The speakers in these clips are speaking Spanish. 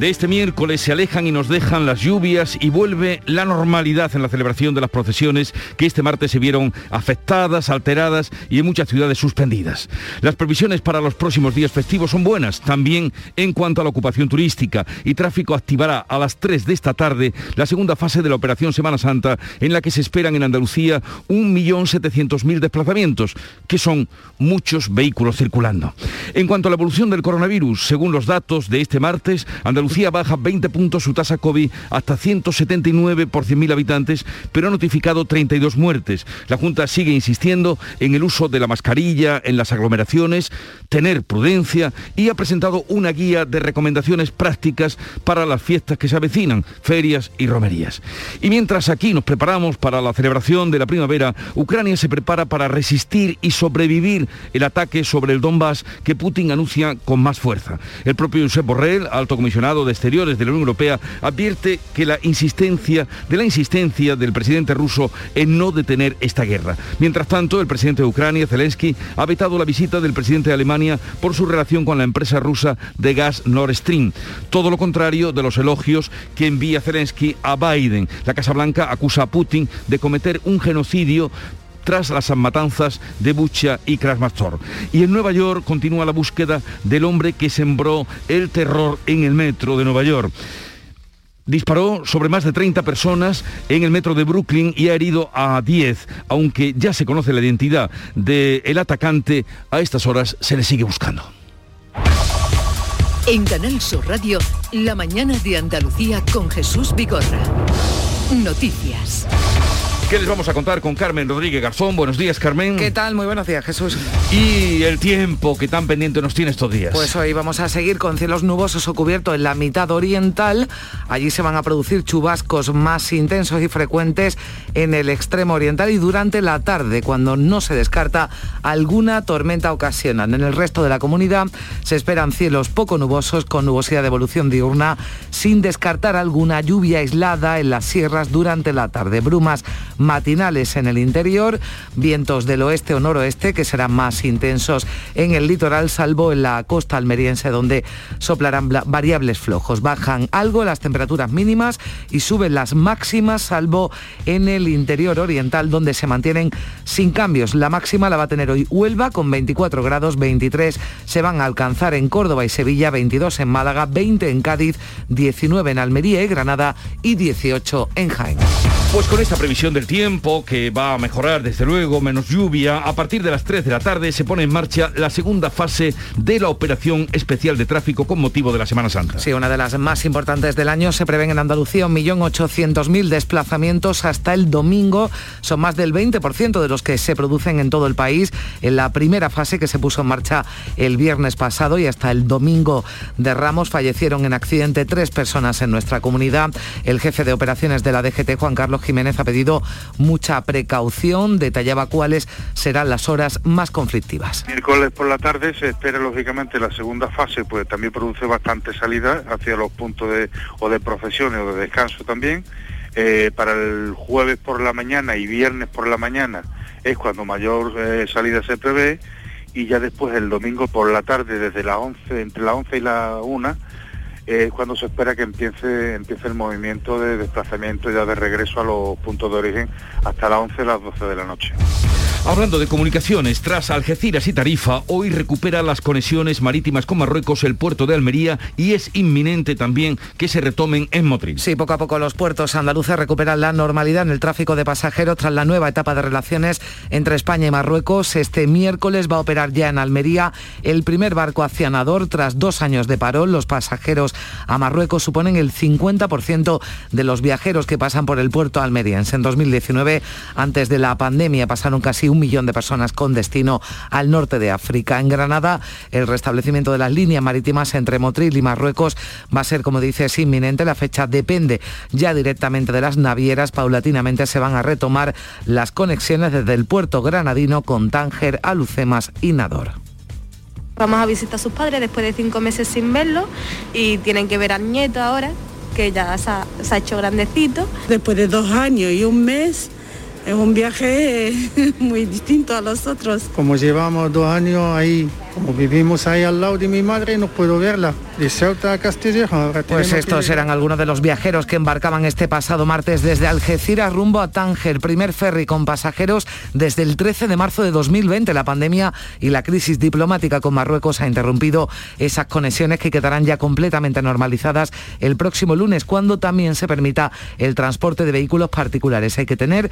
de este miércoles se alejan y nos dejan las lluvias y vuelve la normalidad en la celebración de las procesiones que este martes se vieron afectadas, alteradas y en muchas ciudades suspendidas. Las previsiones para los próximos días festivos son buenas, también en cuanto a la ocupación turística y tráfico activará a las 3 de esta tarde la segunda fase de la operación Semana Santa en la que se esperan en Andalucía 1.700.000 desplazamientos, que son muchos vehículos circulando. En cuanto a la evolución del coronavirus, según los datos de este martes, Andalucía Andalucía baja 20 puntos su tasa COVID hasta 179 por 100.000 habitantes, pero ha notificado 32 muertes. La Junta sigue insistiendo en el uso de la mascarilla en las aglomeraciones, tener prudencia y ha presentado una guía de recomendaciones prácticas para las fiestas que se avecinan, ferias y romerías. Y mientras aquí nos preparamos para la celebración de la primavera, Ucrania se prepara para resistir y sobrevivir el ataque sobre el Donbass que Putin anuncia con más fuerza. El propio Josep Borrell, alto comisionado de Exteriores de la Unión Europea advierte que la insistencia de la insistencia del presidente ruso en no detener esta guerra. Mientras tanto, el presidente de Ucrania, Zelensky, ha vetado la visita del presidente de Alemania por su relación con la empresa rusa de gas Nord Stream. Todo lo contrario de los elogios que envía Zelensky a Biden. La Casa Blanca acusa a Putin de cometer un genocidio tras las matanzas de Bucha y Krasnodar. Y en Nueva York continúa la búsqueda del hombre que sembró el terror en el metro de Nueva York disparó sobre más de 30 personas en el metro de Brooklyn y ha herido a 10. Aunque ya se conoce la identidad del atacante, a estas horas se le sigue buscando. En Canal Sur Radio, la mañana de Andalucía con Jesús Vigorra. Noticias. ¿Qué les vamos a contar con Carmen Rodríguez Garzón? Buenos días, Carmen. ¿Qué tal? Muy buenos días, Jesús. Y el tiempo que tan pendiente nos tiene estos días. Pues hoy vamos a seguir con cielos nubosos o cubiertos en la mitad oriental. Allí se van a producir chubascos más intensos y frecuentes en el extremo oriental y durante la tarde, cuando no se descarta alguna tormenta ocasional. En el resto de la comunidad se esperan cielos poco nubosos con nubosidad de evolución diurna, sin descartar alguna lluvia aislada en las sierras durante la tarde. Brumas matinales en el interior, vientos del oeste o noroeste que serán más intensos en el litoral, salvo en la costa almeriense donde soplarán variables flojos. Bajan algo las temperaturas mínimas y suben las máximas, salvo en el interior oriental donde se mantienen sin cambios. La máxima la va a tener hoy Huelva con 24 grados, 23 se van a alcanzar en Córdoba y Sevilla, 22 en Málaga, 20 en Cádiz, 19 en Almería y Granada y 18 en Jaén. Pues con esta previsión del tiempo, que va a mejorar desde luego, menos lluvia, a partir de las 3 de la tarde se pone en marcha la segunda fase de la operación especial de tráfico con motivo de la Semana Santa. Sí, una de las más importantes del año. Se prevén en Andalucía 1.800.000 desplazamientos hasta el domingo. Son más del 20% de los que se producen en todo el país. En la primera fase que se puso en marcha el viernes pasado y hasta el domingo de Ramos fallecieron en accidente tres personas en nuestra comunidad. El jefe de operaciones de la DGT, Juan Carlos Jiménez ha pedido mucha precaución, detallaba cuáles serán las horas más conflictivas. Miércoles por la tarde se espera lógicamente la segunda fase, pues también produce bastante salida hacia los puntos de, o de profesiones o de descanso también. Eh, para el jueves por la mañana y viernes por la mañana es cuando mayor eh, salida se prevé y ya después el domingo por la tarde desde las 11, entre las 11 y la 1 es cuando se espera que empiece, empiece el movimiento de desplazamiento ya de regreso a los puntos de origen hasta las 11 las 12 de la noche. Hablando de comunicaciones, tras Algeciras y Tarifa, hoy recupera las conexiones marítimas con Marruecos el puerto de Almería y es inminente también que se retomen en Motril. Sí, poco a poco los puertos andaluces recuperan la normalidad en el tráfico de pasajeros tras la nueva etapa de relaciones entre España y Marruecos. Este miércoles va a operar ya en Almería el primer barco accionador tras dos años de parón. Los pasajeros a Marruecos suponen el 50% de los viajeros que pasan por el puerto almeriense. En 2019, antes de la pandemia, pasaron casi un millón de personas con destino al norte de África. En Granada, el restablecimiento de las líneas marítimas entre Motril y Marruecos va a ser, como dices, inminente. La fecha depende ya directamente de las navieras. Paulatinamente se van a retomar las conexiones desde el puerto granadino con Tánger, Alucemas y Nador. Vamos a visitar a sus padres después de cinco meses sin verlo y tienen que ver al nieto ahora, que ya se ha, se ha hecho grandecito. Después de dos años y un mes, es un viaje muy distinto a los otros. Como llevamos dos años ahí, como vivimos ahí al lado de mi madre, no puedo verla. De Ceuta a Castillejo. ahora Pues estos que- eran algunos de los viajeros que embarcaban este pasado martes desde Algeciras rumbo a Tánger, primer ferry con pasajeros desde el 13 de marzo de 2020. La pandemia y la crisis diplomática con Marruecos ha interrumpido esas conexiones que quedarán ya completamente normalizadas el próximo lunes, cuando también se permita el transporte de vehículos particulares. Hay que tener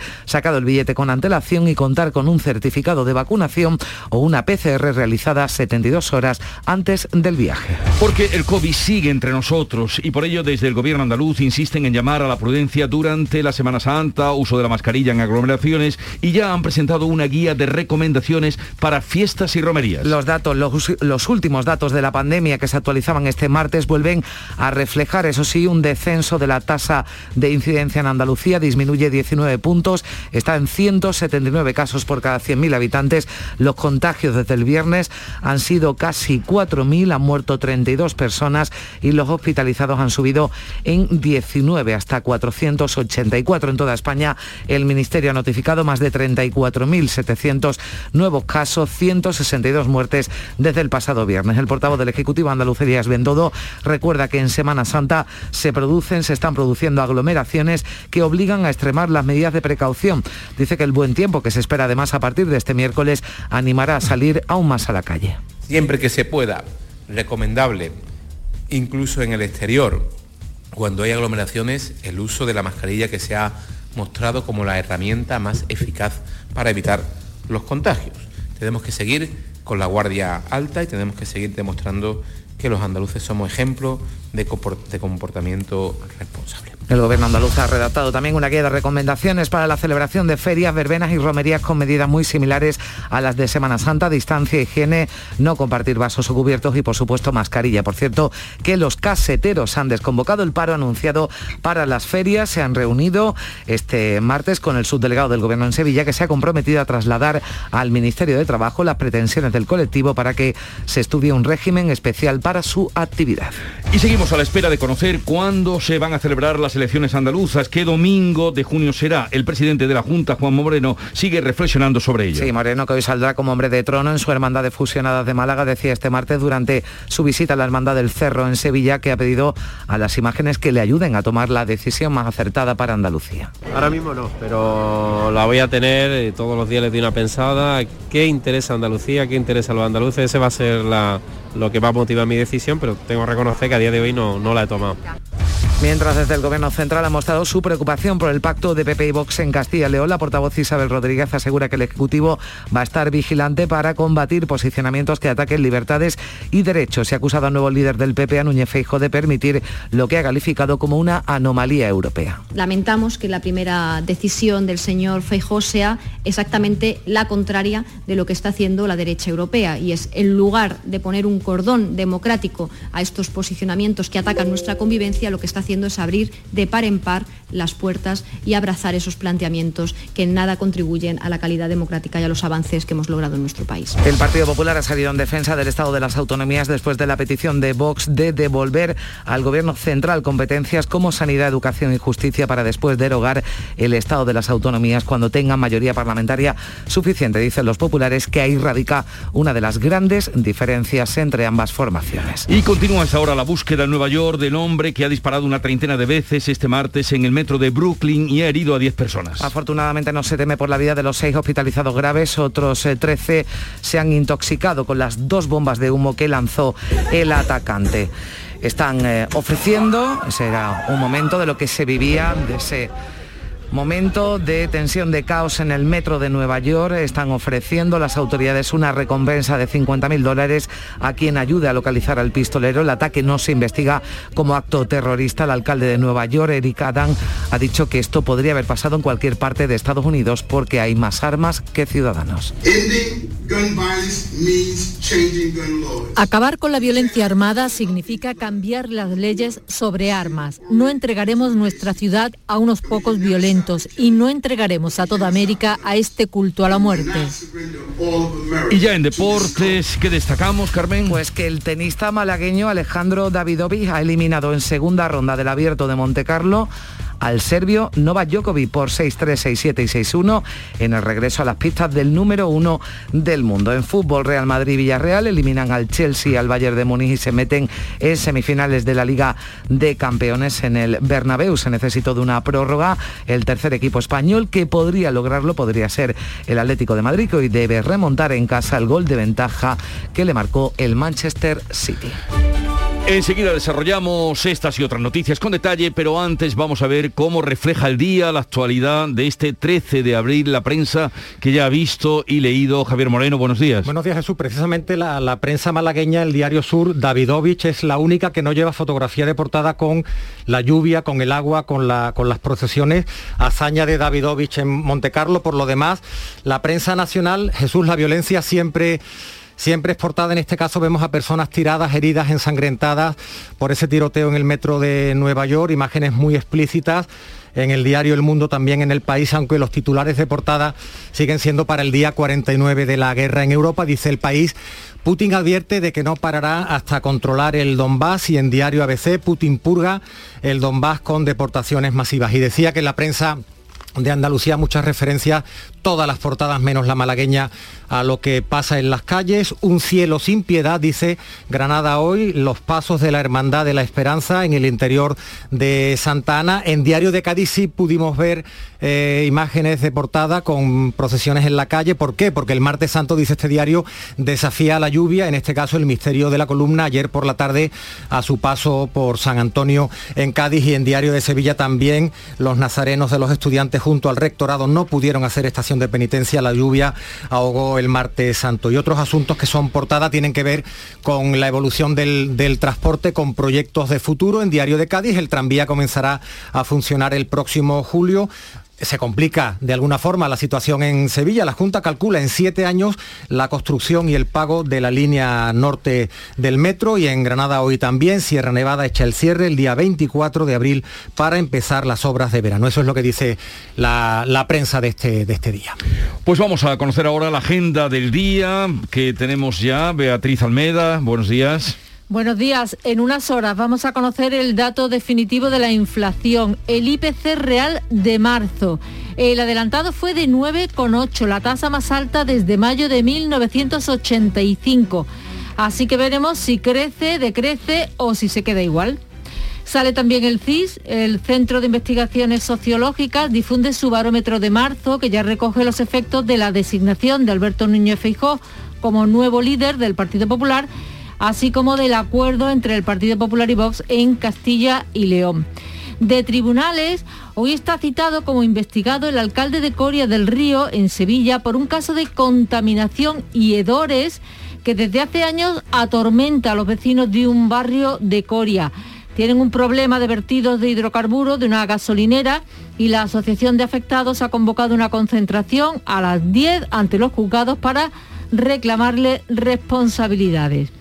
sacado el billete con antelación y contar con un certificado de vacunación o una PCR realizada 72 horas antes del viaje. Porque el COVID sigue entre nosotros y por ello desde el gobierno andaluz insisten en llamar a la prudencia durante la Semana Santa, uso de la mascarilla en aglomeraciones y ya han presentado una guía de recomendaciones para fiestas y romerías. Los datos, los, los últimos datos de la pandemia que se actualizaban este martes vuelven a reflejar, eso sí, un descenso de la tasa de incidencia en Andalucía, disminuye 19 puntos, está en 179 casos por cada 100.000 habitantes. Los contagios desde el viernes han sido casi 4.000, han muerto 32 personas y los hospitalizados han subido en 19 hasta 484 en toda España. El Ministerio ha notificado más de 34.700 nuevos casos, 162 muertes desde el pasado viernes. El portavoz del Ejecutivo andaluz Elías Bendodo recuerda que en Semana Santa se producen, se están produciendo aglomeraciones que obligan a extremar las medidas de precaución. Dice que el buen tiempo que se espera además a partir de este miércoles animará a salir aún más a la calle. siempre que se pueda, recomendable, incluso en el exterior, cuando hay aglomeraciones, el uso de la mascarilla que se ha mostrado como la herramienta más eficaz para evitar los contagios. Tenemos que seguir con la guardia alta y tenemos que seguir demostrando que los andaluces somos ejemplo de compor- de comportamiento responsable. El gobierno andaluz ha redactado también una guía de recomendaciones para la celebración de ferias, verbenas y romerías con medidas muy similares a las de Semana Santa, distancia, higiene, no compartir vasos o cubiertos y por supuesto mascarilla. Por cierto, que los caseteros han desconvocado el paro anunciado para las ferias, se han reunido este martes con el subdelegado del gobierno en Sevilla que se ha comprometido a trasladar al Ministerio de Trabajo las pretensiones del colectivo para que se estudie un régimen especial para su actividad. Y seguimos a la espera de conocer cuándo se van a celebrar las elecciones andaluzas, qué domingo de junio será. El presidente de la Junta, Juan Moreno, sigue reflexionando sobre ello. Sí, Moreno, que hoy saldrá como hombre de trono en su hermandad de fusionadas de Málaga, decía este martes durante su visita a la hermandad del Cerro en Sevilla, que ha pedido a las imágenes que le ayuden a tomar la decisión más acertada para Andalucía. Ahora mismo no, pero la voy a tener, eh, todos los días le doy una pensada, qué interesa a Andalucía, qué interesa a los andaluces, ese va a ser la- lo que va a motivar mi decisión, pero tengo que reconocer que a día de hoy no, no la he tomado. Mientras desde el Gobierno Central ha mostrado su preocupación por el pacto de PP y Vox en Castilla y León, la portavoz Isabel Rodríguez asegura que el Ejecutivo va a estar vigilante para combatir posicionamientos que ataquen libertades y derechos. Se ha acusado al nuevo líder del PP, a Núñez Feijóo, de permitir lo que ha calificado como una anomalía europea. Lamentamos que la primera decisión del señor Feijóo sea exactamente la contraria de lo que está haciendo la derecha europea y es en lugar de poner un cordón democrático a estos posicionamientos que atacan nuestra convivencia, lo que está haciendo es abrir de par en par las puertas y abrazar esos planteamientos que en nada contribuyen a la calidad democrática y a los avances que hemos logrado en nuestro país. El Partido Popular ha salido en defensa del Estado de las Autonomías después de la petición de Vox de devolver al Gobierno central competencias como sanidad, educación y justicia para después derogar el Estado de las Autonomías cuando tengan mayoría parlamentaria suficiente, dicen los populares, que ahí radica una de las grandes diferencias entre ambas formaciones. Y continúa hasta ahora la búsqueda en Nueva York del hombre que ha disparado una treintena de veces este martes en el metro de Brooklyn y ha herido a 10 personas. Afortunadamente no se teme por la vida de los seis hospitalizados graves, otros eh, 13 se han intoxicado con las dos bombas de humo que lanzó el atacante. Están eh, ofreciendo, ese era un momento de lo que se vivía, de ese Momento de tensión de caos en el metro de Nueva York. Están ofreciendo las autoridades una recompensa de 50.000 dólares a quien ayude a localizar al pistolero. El ataque no se investiga como acto terrorista. El alcalde de Nueva York, Eric Adam, ha dicho que esto podría haber pasado en cualquier parte de Estados Unidos porque hay más armas que ciudadanos. Acabar con la violencia armada significa cambiar las leyes sobre armas. No entregaremos nuestra ciudad a unos pocos violentos y no entregaremos a toda América a este culto a la muerte. Y ya en deportes, ¿qué destacamos, Carmen? Pues que el tenista malagueño Alejandro Davidovich ha eliminado en segunda ronda del Abierto de Montecarlo al serbio Novak Djokovic por 6-3, 6-7 y 6-1 en el regreso a las pistas del número uno del mundo. En fútbol, Real Madrid y Villarreal eliminan al Chelsea, al Bayern de Múnich y se meten en semifinales de la Liga de Campeones en el Bernabéu. Se necesitó de una prórroga. El tercer equipo español que podría lograrlo podría ser el Atlético de Madrid, que hoy debe remontar en casa el gol de ventaja que le marcó el Manchester City. Enseguida desarrollamos estas y otras noticias con detalle, pero antes vamos a ver cómo refleja el día, la actualidad de este 13 de abril, la prensa que ya ha visto y leído. Javier Moreno, buenos días. Buenos días Jesús. Precisamente la, prensa malagueña, el diario Sur, Davidovich es la única que no lleva fotografía de portada con la lluvia, con el agua, con, con las procesiones. Hazaña de Davidovich en Montecarlo. Por lo demás, la prensa nacional, Jesús, la violencia siempre siempre es portada. En este caso vemos a personas tiradas, heridas, ensangrentadas por ese tiroteo en el metro de Nueva York, imágenes muy explícitas. En el diario El Mundo también en el país, aunque los titulares de portada siguen siendo para el día 49 de la guerra en Europa, dice el país. Putin advierte de que no parará hasta controlar el Donbass y en diario ABC Putin purga el Donbass con deportaciones masivas. Y decía que la prensa de Andalucía muchas referencias, todas las portadas menos la malagueña a lo que pasa en las calles. Un cielo sin piedad, dice Granada hoy, los pasos de la Hermandad de la Esperanza en el interior de Santa Ana. En Diario de Cádiz sí pudimos ver eh, imágenes de portada con procesiones en la calle. ¿Por qué? Porque el martes santo, dice este diario, desafía la lluvia, en este caso el misterio de la columna, ayer por la tarde a su paso por San Antonio en Cádiz y en Diario de Sevilla también los nazarenos de los estudiantes junto al rectorado no pudieron hacer estación de penitencia, la lluvia ahogó el martes santo. Y otros asuntos que son portada tienen que ver con la evolución del, del transporte, con proyectos de futuro. En Diario de Cádiz el tranvía comenzará a funcionar el próximo julio se complica de alguna forma la situación en Sevilla. La Junta calcula en siete años la construcción y el pago de la línea norte del metro y en Granada hoy también Sierra Nevada echa el cierre el día 24 de abril para empezar las obras de verano. Eso es lo que dice la, la prensa de este, de este día. Pues vamos a conocer ahora la agenda del día que tenemos ya. Beatriz Almeda, buenos días. Buenos días. En unas horas vamos a conocer el dato definitivo de la inflación, el IPC real de marzo. El adelantado fue de 9,8, la tasa más alta desde mayo de 1985. Así que veremos si crece, decrece o si se queda igual. Sale también el CIS, el Centro de Investigaciones Sociológicas, difunde su barómetro de marzo que ya recoge los efectos de la designación de Alberto Núñez Feijó como nuevo líder del Partido Popular así como del acuerdo entre el Partido Popular y Vox en Castilla y León. De tribunales, hoy está citado como investigado el alcalde de Coria del Río, en Sevilla, por un caso de contaminación y hedores que desde hace años atormenta a los vecinos de un barrio de Coria. Tienen un problema de vertidos de hidrocarburos de una gasolinera y la Asociación de Afectados ha convocado una concentración a las 10 ante los juzgados para reclamarle responsabilidades.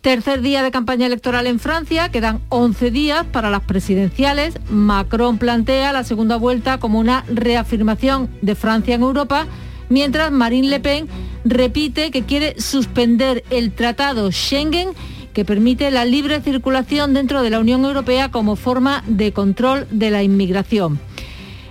Tercer día de campaña electoral en Francia, quedan 11 días para las presidenciales. Macron plantea la segunda vuelta como una reafirmación de Francia en Europa, mientras Marine Le Pen repite que quiere suspender el tratado Schengen que permite la libre circulación dentro de la Unión Europea como forma de control de la inmigración.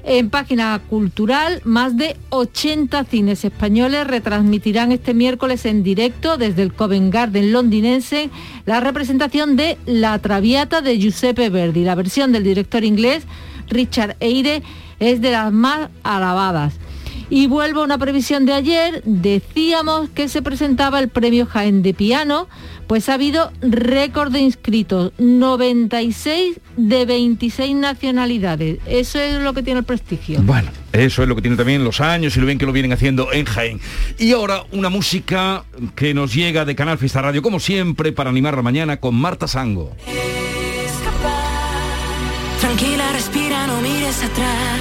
En página cultural, más de 80 cines españoles retransmitirán este miércoles en directo desde el Covent Garden londinense la representación de La Traviata de Giuseppe Verdi. La versión del director inglés Richard Eyre es de las más alabadas. Y vuelvo a una previsión de ayer, decíamos que se presentaba el premio Jaén de Piano, pues ha habido récord de inscritos, 96 de 26 nacionalidades. Eso es lo que tiene el prestigio. Bueno, eso es lo que tiene también los años y lo bien que lo vienen haciendo en Jaén. Y ahora una música que nos llega de Canal Fiesta Radio, como siempre, para animar la mañana con Marta Sango. Tranquila, respira, no mires atrás.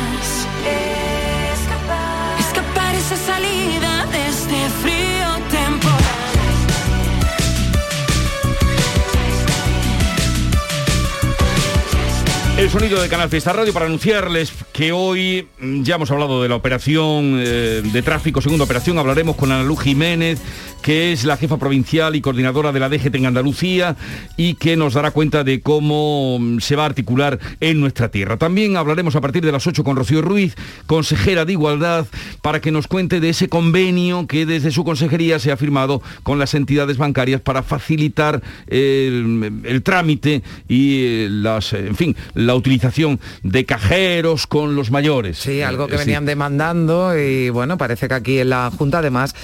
El sonido de Canal Fiesta Radio para anunciarles que hoy mm, ya hemos hablado de la operación eh, de tráfico, segunda operación, hablaremos con Ana Luz Jiménez, que es la jefa provincial y coordinadora de la DGT en Andalucía y que nos dará cuenta de cómo mm, se va a articular en nuestra tierra. También hablaremos a partir de las 8 con Rocío Ruiz, consejera de Igualdad, para que nos cuente de ese convenio que desde su consejería se ha firmado con las entidades bancarias para facilitar el, el trámite y eh, las, en fin, la utilización de cajeros con los mayores. Sí, algo que Eh, sí. venían demandando y bueno, parece que aquí en la Junta además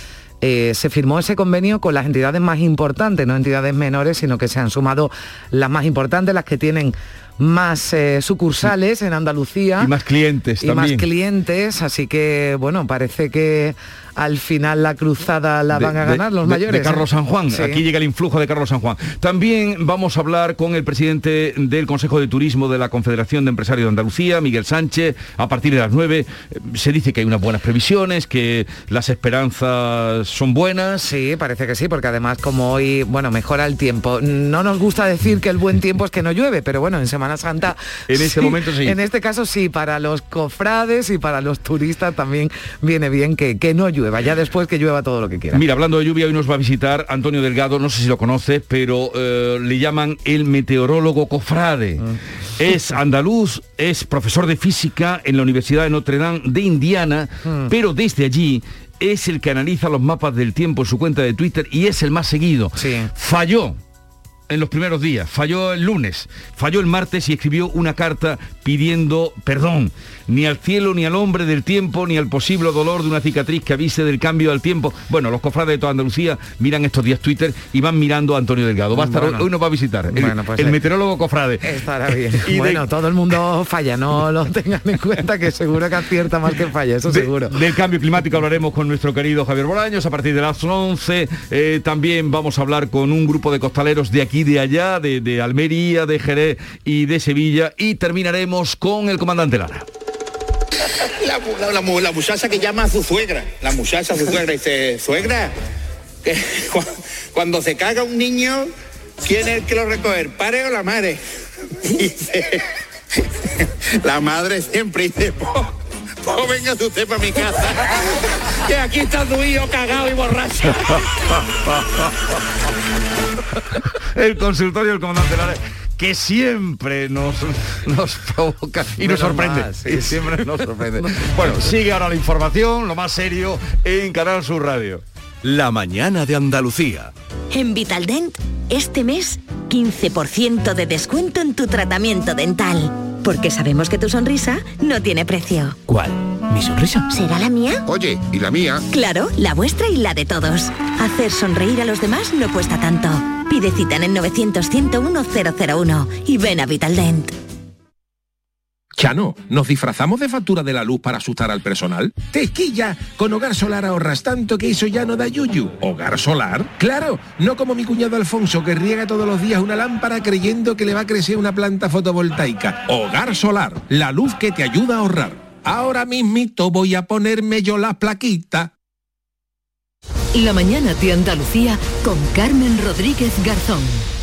eh, se firmó ese convenio con las entidades más importantes, no entidades menores, sino que se han sumado las más importantes, las que tienen más eh, sucursales en Andalucía. Y más clientes y también. más clientes, así que bueno, parece que al final la cruzada la de- van a de- ganar los mayores. De Carlos ¿eh? San Juan. Sí. Aquí llega el influjo de Carlos San Juan. También vamos a hablar con el presidente del Consejo de Turismo de la Confederación de Empresarios de Andalucía, Miguel Sánchez, a partir de las 9. Eh, Se dice que hay unas buenas previsiones, que las esperanzas son buenas. Sí, parece que sí, porque además como hoy, bueno, mejora el tiempo. No nos gusta decir que el buen tiempo es que no llueve, pero bueno, en Semana Santa... En este momento sí. En este caso sí, para los cofrades y para los turistas también viene bien que, que no llueva, ya después que llueva todo lo que quiera. Mira, hablando de lluvia, hoy nos va a visitar Antonio Delgado, no sé si lo conoces, pero eh, le llaman el meteorólogo cofrade. Mm. Es andaluz, es profesor de física en la Universidad de Notre Dame de Indiana, Mm. pero desde allí es el que analiza los mapas del tiempo en su cuenta de Twitter y es el más seguido. Falló en los primeros días, falló el lunes, falló el martes y escribió una carta pidiendo perdón, ni al cielo, ni al hombre del tiempo, ni al posible dolor de una cicatriz que avise del cambio del tiempo. Bueno, los cofrades de toda Andalucía miran estos días Twitter y van mirando a Antonio Delgado. Va a estar, Bueno. hoy nos va a visitar, el, Bueno, pues, el meteorólogo cofrade. Estará bien. Y de- bueno, todo el mundo falla, no lo tengan en cuenta que seguro que acierta más que falla, eso De- seguro. Del cambio climático hablaremos con nuestro querido Javier Bolaños a partir de las 11. Eh, también vamos a hablar con un grupo de costaleros de aquí y de allá, de, de Almería, de Jerez y de Sevilla. Y terminaremos con el comandante Lara. La, mu- la, la mu- la muchacha que llama a su suegra, la muchacha a su suegra dice, suegra, cuando se caga un niño, ¿quién es el que lo recoge, el padre o la madre? Dice, la madre siempre dice, pues venga usted para mi casa, que aquí está tu hijo cagado y borracho. el consultorio del comandante que siempre nos, nos provoca y nos sorprende. sí. Y siempre nos sorprende. Bueno, sigue ahora la información, lo más serio, en Canal Sur Radio. La mañana de Andalucía. En Vitaldent, este mes, 15% de descuento en tu tratamiento dental. Porque sabemos que tu sonrisa no tiene precio. ¿Cuál? ¿Mi sonrisa? ¿Será la mía? Oye, ¿y la mía? Claro, la vuestra y la de todos. Hacer sonreír a los demás no cuesta tanto. Pide cita en el 900-101-001 y ven a Vitaldent. Chano, ¿nos disfrazamos de factura de la luz para asustar al personal? ¡Tequilla! Con Hogar Solar ahorras tanto que eso ya no da yuyu. ¿Hogar Solar? ¡Claro! No como mi cuñado Alfonso que riega todos los días una lámpara creyendo que le va a crecer una planta fotovoltaica. Hogar Solar, la luz que te ayuda a ahorrar. Ahora mismito voy a ponerme yo la plaquita. La mañana de Andalucía con Carmen Rodríguez Garzón.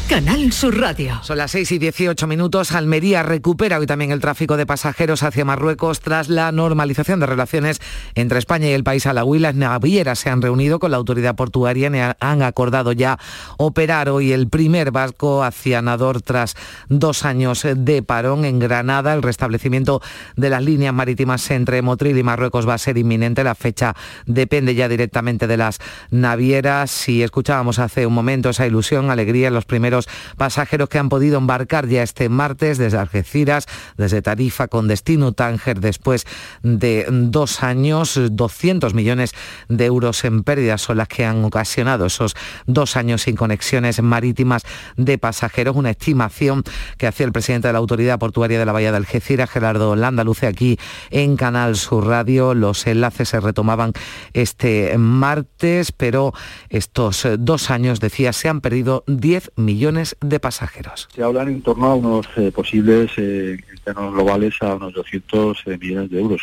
Canal Sur Radio. Son las 6 y 18 minutos. Almería recupera hoy también el tráfico de pasajeros hacia Marruecos tras la normalización de relaciones entre España y el país alawí. Las navieras se han reunido con la autoridad portuaria y han acordado ya operar hoy el primer barco hacia Nador tras dos años de parón en Granada. El restablecimiento de las líneas marítimas entre Motril y Marruecos va a ser inminente. La fecha depende ya directamente de las navieras. Si escuchábamos hace un momento esa ilusión, alegría en los primeros primeros pasajeros que han podido embarcar ya este martes desde Algeciras, desde Tarifa con destino Tánger después de dos años, 200 millones de euros en pérdidas son las que han ocasionado esos dos años sin conexiones marítimas de pasajeros, una estimación que hacía el presidente de la Autoridad Portuaria de la Bahía de Algeciras, Gerardo Landaluce, aquí en Canal Sur Radio. Los enlaces se retomaban este martes, pero estos dos años, decía, se han perdido 10 millones de pasajeros. Se hablan en torno a unos eh, posibles eh, globales a unos 200 eh, millones de euros.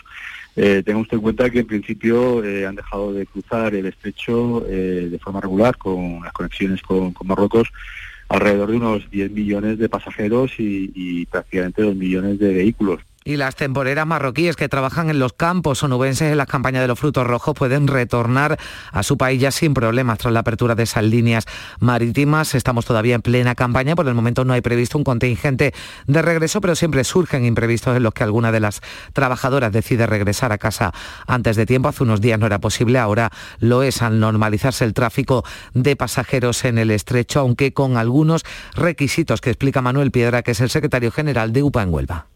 Eh, tenga usted en cuenta que en principio han dejado de cruzar el estrecho de forma regular con las conexiones con, con Marruecos alrededor de unos 10 millones de pasajeros y, y prácticamente 2 millones de vehículos. Y las temporeras marroquíes que trabajan en los campos onubenses en las campañas de los frutos rojos pueden retornar a su país ya sin problemas tras la apertura de esas líneas marítimas. Estamos todavía en plena campaña, por el momento no hay previsto un contingente de regreso, pero siempre surgen imprevistos en los que alguna de las trabajadoras decide regresar a casa antes de tiempo. Hace unos días no era posible, ahora lo es al normalizarse el tráfico de pasajeros en el estrecho, aunque con algunos requisitos que explica Manuel Piedra, que es el secretario general de UPA en Huelva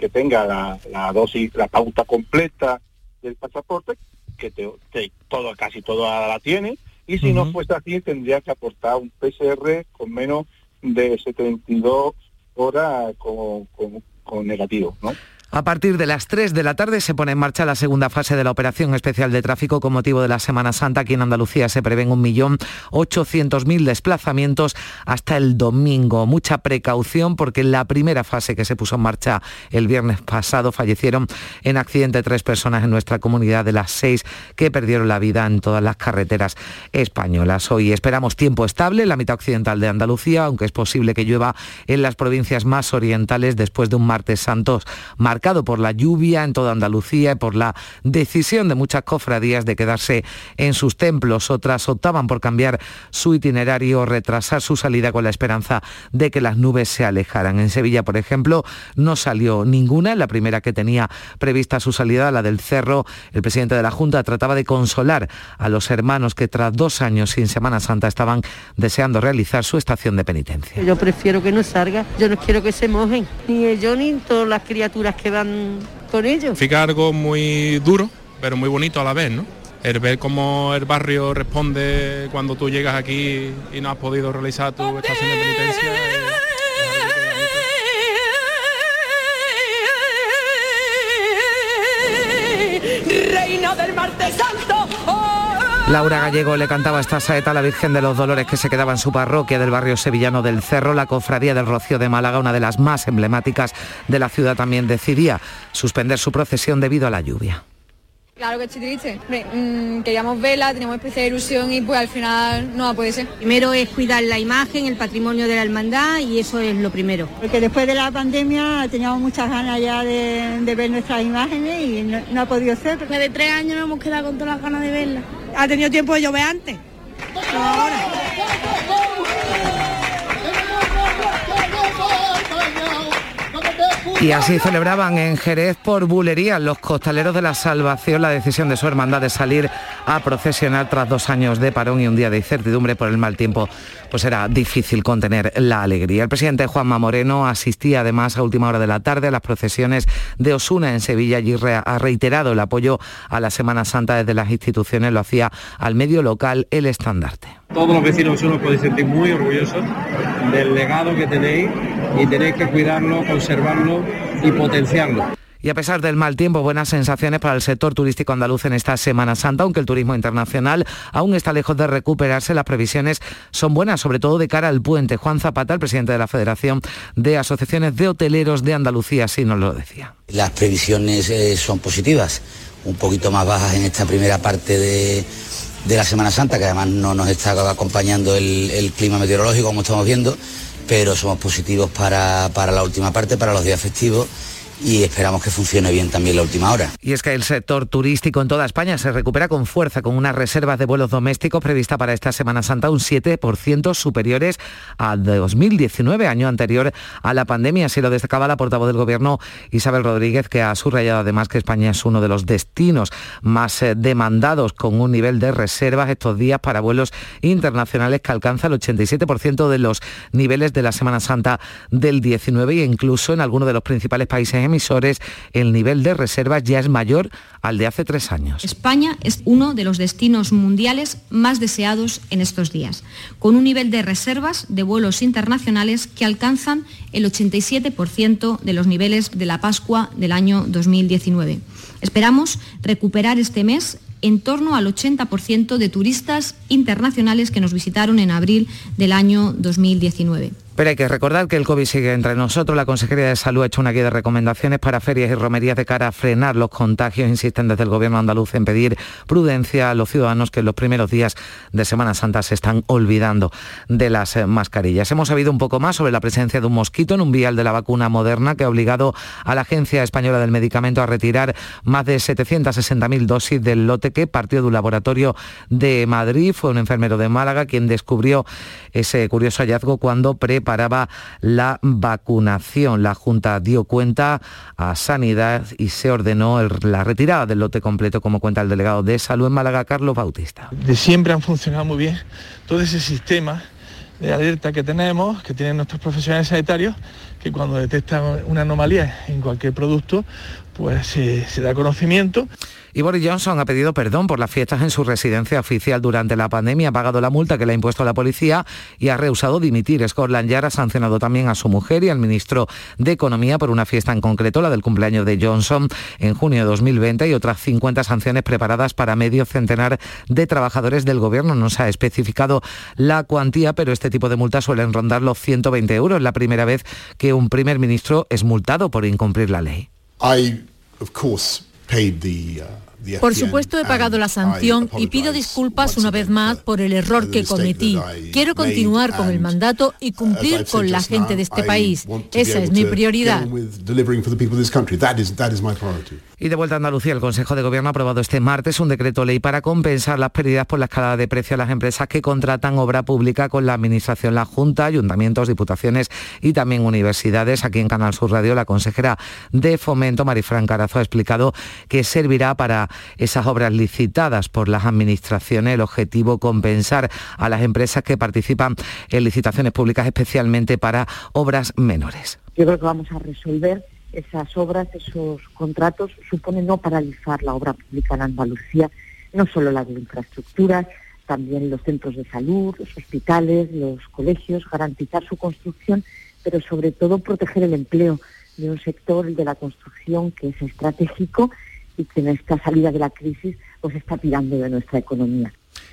que tenga la, la, dosis, la pauta completa del pasaporte, que te, te, todo, casi toda la tiene, y si uh -huh. no fuese así tendría que aportar un PCR con menos de 72 horas con, con, con negativo, ¿no? A partir de las 3 de la tarde se pone en marcha la segunda fase de la operación especial de tráfico con motivo de la Semana Santa. Aquí en Andalucía se prevén 1.800.000 desplazamientos hasta el domingo. Mucha precaución porque en la primera fase que se puso en marcha el viernes pasado fallecieron en accidente tres personas en nuestra comunidad de las seis que perdieron la vida en todas las carreteras españolas. Hoy esperamos tiempo estable en la mitad occidental de Andalucía, aunque es posible que llueva en las provincias más orientales después de un martes santos marcado por la lluvia en toda Andalucía y por la decisión de muchas cofradías de quedarse en sus templos. Otras optaban por cambiar su itinerario o retrasar su salida con la esperanza de que las nubes se alejaran. En Sevilla, por ejemplo, no salió ninguna. La primera que tenía prevista su salida, la del Cerro, el presidente de la Junta trataba de consolar a los hermanos que tras dos años sin Semana Santa estaban deseando realizar su estación de penitencia. Yo prefiero que no salga, yo no quiero que se mojen, ni ellos ni todas las criaturas que van con ellos. Fica algo muy duro, pero muy bonito a la vez, ¿no? El ver cómo el barrio responde cuando tú llegas aquí y no has podido realizar tu estación de penitencia. Reina del martes santo. Laura Gallego le cantaba esta saeta a la Virgen de los Dolores que se quedaba en su parroquia del barrio sevillano del Cerro. La cofradía del Rocío de Málaga, una de las más emblemáticas de la ciudad, también decidía suspender su procesión debido a la lluvia. Claro que estoy triste. Mmm, queríamos verla, teníamos especial ilusión y pues al final no va a poder ser. Primero es cuidar la imagen, el patrimonio de la hermandad y eso es lo primero. Porque después de la pandemia teníamos muchas ganas ya de, de ver nuestras imágenes y no, no, ha podido ser. Después de tres años nos hemos quedado con todas las ganas de verla. Ha tenido tiempo de llover antes. No ahora. Y así celebraban en Jerez por bulería los costaleros de la Salvación la decisión de su hermandad de salir a procesionar tras dos años de parón y un día de incertidumbre por el mal tiempo. Pues era difícil contener la alegría. El presidente Juanma Moreno asistía además a última hora de la tarde a las procesiones de Osuna en Sevilla. Allí ha reiterado el apoyo a la Semana Santa desde las instituciones. Lo hacía al medio local el estandarte. Todos los vecinos de Osuna os podéis sentir muy orgullosos del legado que tenéis y tenéis que cuidarlo, conservarlo y potenciarlo. Y a pesar del mal tiempo, buenas sensaciones para el sector turístico andaluz en esta Semana Santa, aunque el turismo internacional aún está lejos de recuperarse, las previsiones son buenas, sobre todo de cara al puente. Juan Zapata, el presidente de la Federación de Asociaciones de Hoteleros de Andalucía, así nos lo decía. Las previsiones eh, son positivas, un poquito más bajas en esta primera parte de, de la Semana Santa, que además no nos está acompañando el, el clima meteorológico, como estamos viendo, pero somos positivos para, para la última parte, para los días festivos y esperamos que funcione bien también la última hora. Y es que el sector turístico en toda España se recupera con fuerza, con unas reservas de vuelos domésticos prevista para esta Semana Santa un 7% superiores a 2019, año anterior a la pandemia. Así lo destacaba la portavoz del Gobierno, Isabel Rodríguez, que ha subrayado además que España es uno de los destinos más eh, demandados con un nivel de reservas estos días para vuelos internacionales que alcanza el 87% de los niveles de la Semana Santa del 19 e incluso en algunos de los principales países emisores el nivel de reservas ya es mayor al de hace tres años. España es uno de los destinos mundiales más deseados en estos días, con un nivel de reservas de vuelos internacionales que alcanzan el 87% de los niveles de la Pascua del año 2019. Esperamos recuperar este mes en torno al 80% de turistas internacionales que nos visitaron en abril del año 2019. Pero hay que recordar que el COVID sigue entre nosotros. La Consejería de Salud ha hecho una guía de recomendaciones para ferias y romerías de cara a frenar los contagios. Insisten desde el Gobierno andaluz en pedir prudencia a los ciudadanos que en los primeros días de Semana Santa se están olvidando de las eh, mascarillas. Hemos sabido un poco más sobre la presencia de un mosquito en un vial de la vacuna moderna que ha obligado a la Agencia Española del Medicamento a retirar más de 760.000 dosis del lote que partió de un laboratorio de Madrid. Fue un enfermero de Málaga quien descubrió ese curioso hallazgo cuando preparó paraba la vacunación. La Junta dio cuenta a Sanidad y se ordenó la retirada del lote completo, como cuenta el delegado de Salud en Málaga, Carlos Bautista. De siempre han funcionado muy bien todo ese sistema de alerta que tenemos, que tienen nuestros profesionales sanitarios, que cuando detectan una anomalía en cualquier producto, pues se, se da conocimiento. Y Boris Johnson ha pedido perdón por las fiestas en su residencia oficial durante la pandemia, ha pagado la multa que le ha impuesto la policía y ha rehusado dimitir. Scotland Yard ha sancionado también a su mujer y al ministro de Economía por una fiesta en concreto, la del cumpleaños de Johnson en junio de 2020 y otras 50 sanciones preparadas para medio centenar de trabajadores del gobierno. No se ha especificado la cuantía, pero este tipo de multas suelen rondar los 120 euros. La primera vez que un primer ministro es multado por incumplir la ley. Por supuesto he pagado la sanción y pido disculpas una vez más por el error que cometí. Quiero continuar con el mandato y cumplir con la gente de este país. Esa es mi prioridad. Y de vuelta a Andalucía, el Consejo de Gobierno ha aprobado este martes un decreto ley para compensar las pérdidas por la escalada de precio a las empresas que contratan obra pública con la Administración, la Junta, ayuntamientos, diputaciones y también universidades. Aquí en Canal Sur Radio, la consejera de Fomento, Marifran Carazo, ha explicado que servirá para esas obras licitadas por las administraciones. El objetivo, compensar a las empresas que participan en licitaciones públicas, especialmente para obras menores. Yo creo que vamos a resolver esas obras, esos contratos, supone no paralizar la obra pública en Andalucía, no solo la de infraestructuras, también los centros de salud, los hospitales, los colegios, garantizar su construcción, pero sobre todo proteger el empleo de un sector, de la construcción, que es estratégico y que en esta salida de la crisis pues está tirando de nuestra economía.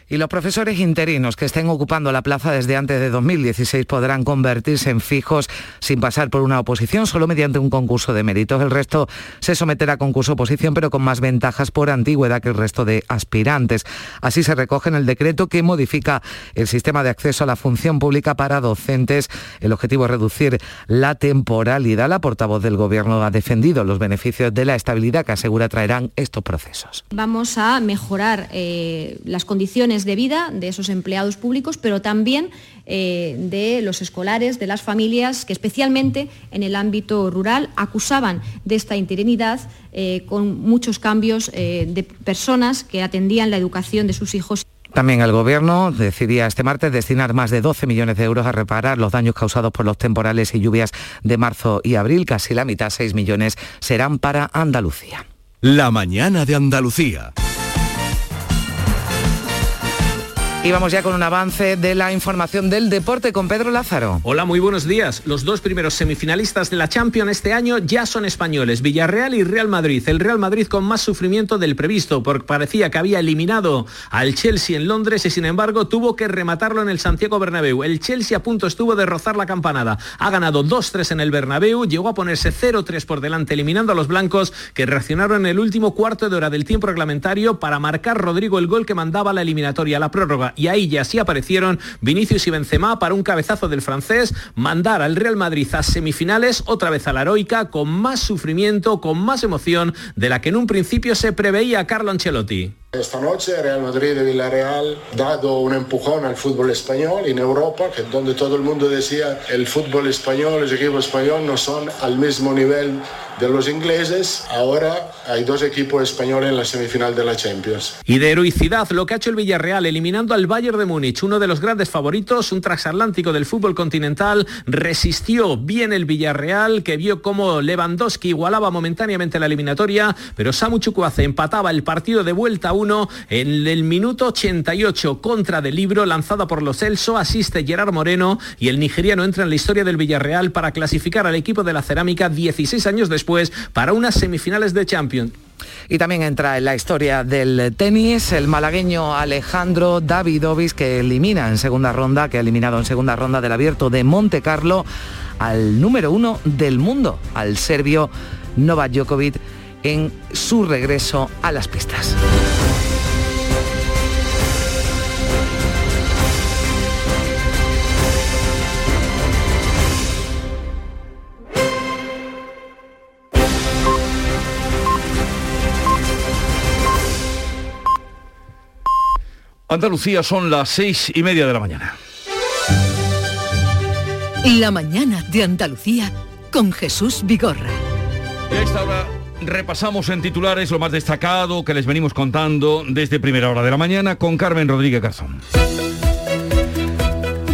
Y los profesores interinos que estén ocupando la plaza desde antes de 2016 podrán convertirse en fijos sin pasar por una oposición, solo mediante un concurso de méritos. El resto se someterá a concurso oposición, pero con más ventajas por antigüedad que el resto de aspirantes. Así se recoge en el decreto que modifica el sistema de acceso a la función pública para docentes. El objetivo es reducir la temporalidad. La portavoz del Gobierno ha defendido los beneficios de la estabilidad que asegura traerán estos procesos. Vamos a mejorar eh, las condiciones de vida de esos empleados públicos, pero también eh, de los escolares, de las familias que especialmente en el ámbito rural acusaban de esta interinidad eh, con muchos cambios eh, de personas que atendían la educación de sus hijos. También el Gobierno decidía este martes destinar más de 12 millones de euros a reparar los daños causados por los temporales y lluvias de marzo y abril. Casi la mitad, 6 millones, serán para Andalucía. La mañana de Andalucía. Y vamos ya con un avance de la información del deporte con Pedro Lázaro. Hola, muy buenos días. Los dos primeros semifinalistas de la Champions este año ya son españoles, Villarreal y Real Madrid. El Real Madrid con más sufrimiento del previsto, porque parecía que había eliminado al Chelsea en Londres y sin embargo tuvo que rematarlo en el Santiago Bernabéu. El Chelsea a punto estuvo de rozar la campanada. Ha ganado 2-3 en el Bernabéu, llegó a ponerse 0-3 por delante, eliminando a los blancos que reaccionaron en el último cuarto de hora del tiempo reglamentario para marcar Rodrigo el gol que mandaba la eliminatoria a la prórroga y ahí ya sí aparecieron Vinicius y Benzema para un cabezazo del francés, mandar al Real Madrid a semifinales, otra vez a la heroica, con más sufrimiento, con más emoción de la que en un principio se preveía Carlo Ancelotti. Esta noche Real Madrid y Villarreal dado un empujón al fútbol español en Europa, que donde todo el mundo decía el fútbol español, los equipos españoles no son al mismo nivel de los ingleses. Ahora hay dos equipos españoles en la semifinal de la Champions. Y de heroicidad, lo que ha hecho el Villarreal eliminando al Bayern de Múnich, uno de los grandes favoritos, un transatlántico del fútbol continental, resistió bien el Villarreal, que vio cómo Lewandowski igualaba momentáneamente la eliminatoria, pero Samu Chukwueze empataba el partido de vuelta en el minuto 88 contra del libro lanzada por los Celso, asiste Gerard Moreno y el nigeriano entra en la historia del Villarreal para clasificar al equipo de la cerámica 16 años después para unas semifinales de Champions. Y también entra en la historia del tenis el malagueño Alejandro Davidovich que elimina en segunda ronda, que ha eliminado en segunda ronda del abierto de Monte Carlo al número uno del mundo, al serbio Novak Djokovic en su regreso a las pistas. Andalucía son las seis y media de la mañana. La mañana de Andalucía con Jesús Vigorra. Y a esta hora repasamos en titulares lo más destacado que les venimos contando desde primera hora de la mañana con Carmen Rodríguez Garzón.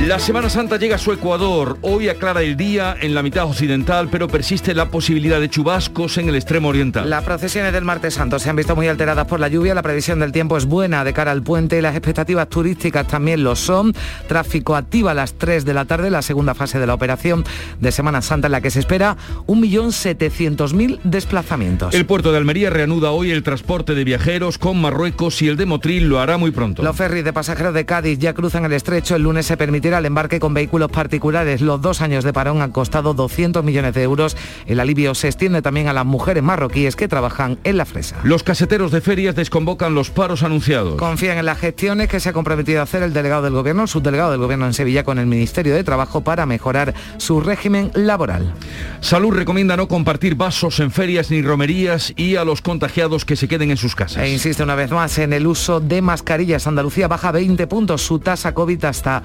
La Semana Santa llega a su Ecuador. Hoy aclara el día en la mitad occidental, pero persiste la posibilidad de chubascos en el extremo oriental. Las procesiones del martes santo se han visto muy alteradas por la lluvia. La previsión del tiempo es buena de cara al puente y las expectativas turísticas también lo son. Tráfico activa a las 3 de la tarde, la segunda fase de la operación de Semana Santa en la que se espera 1.700.000 desplazamientos. El puerto de Almería reanuda hoy el transporte de viajeros con Marruecos y el de Motril lo hará muy pronto. Los ferries de pasajeros de Cádiz ya cruzan el estrecho. El lunes se permitirá al embarque con vehículos particulares. Los dos años de parón han costado 200 millones de euros. El alivio se extiende también a las mujeres marroquíes que trabajan en la fresa. Los caseteros de ferias desconvocan los paros anunciados. Confían en las gestiones que se ha comprometido a hacer el delegado del gobierno, el subdelegado del gobierno en Sevilla con el Ministerio de Trabajo para mejorar su régimen laboral. Salud recomienda no compartir vasos en ferias ni romerías y a los contagiados que se queden en sus casas. E insiste una vez más en el uso de mascarillas. Andalucía baja 20 puntos su tasa COVID hasta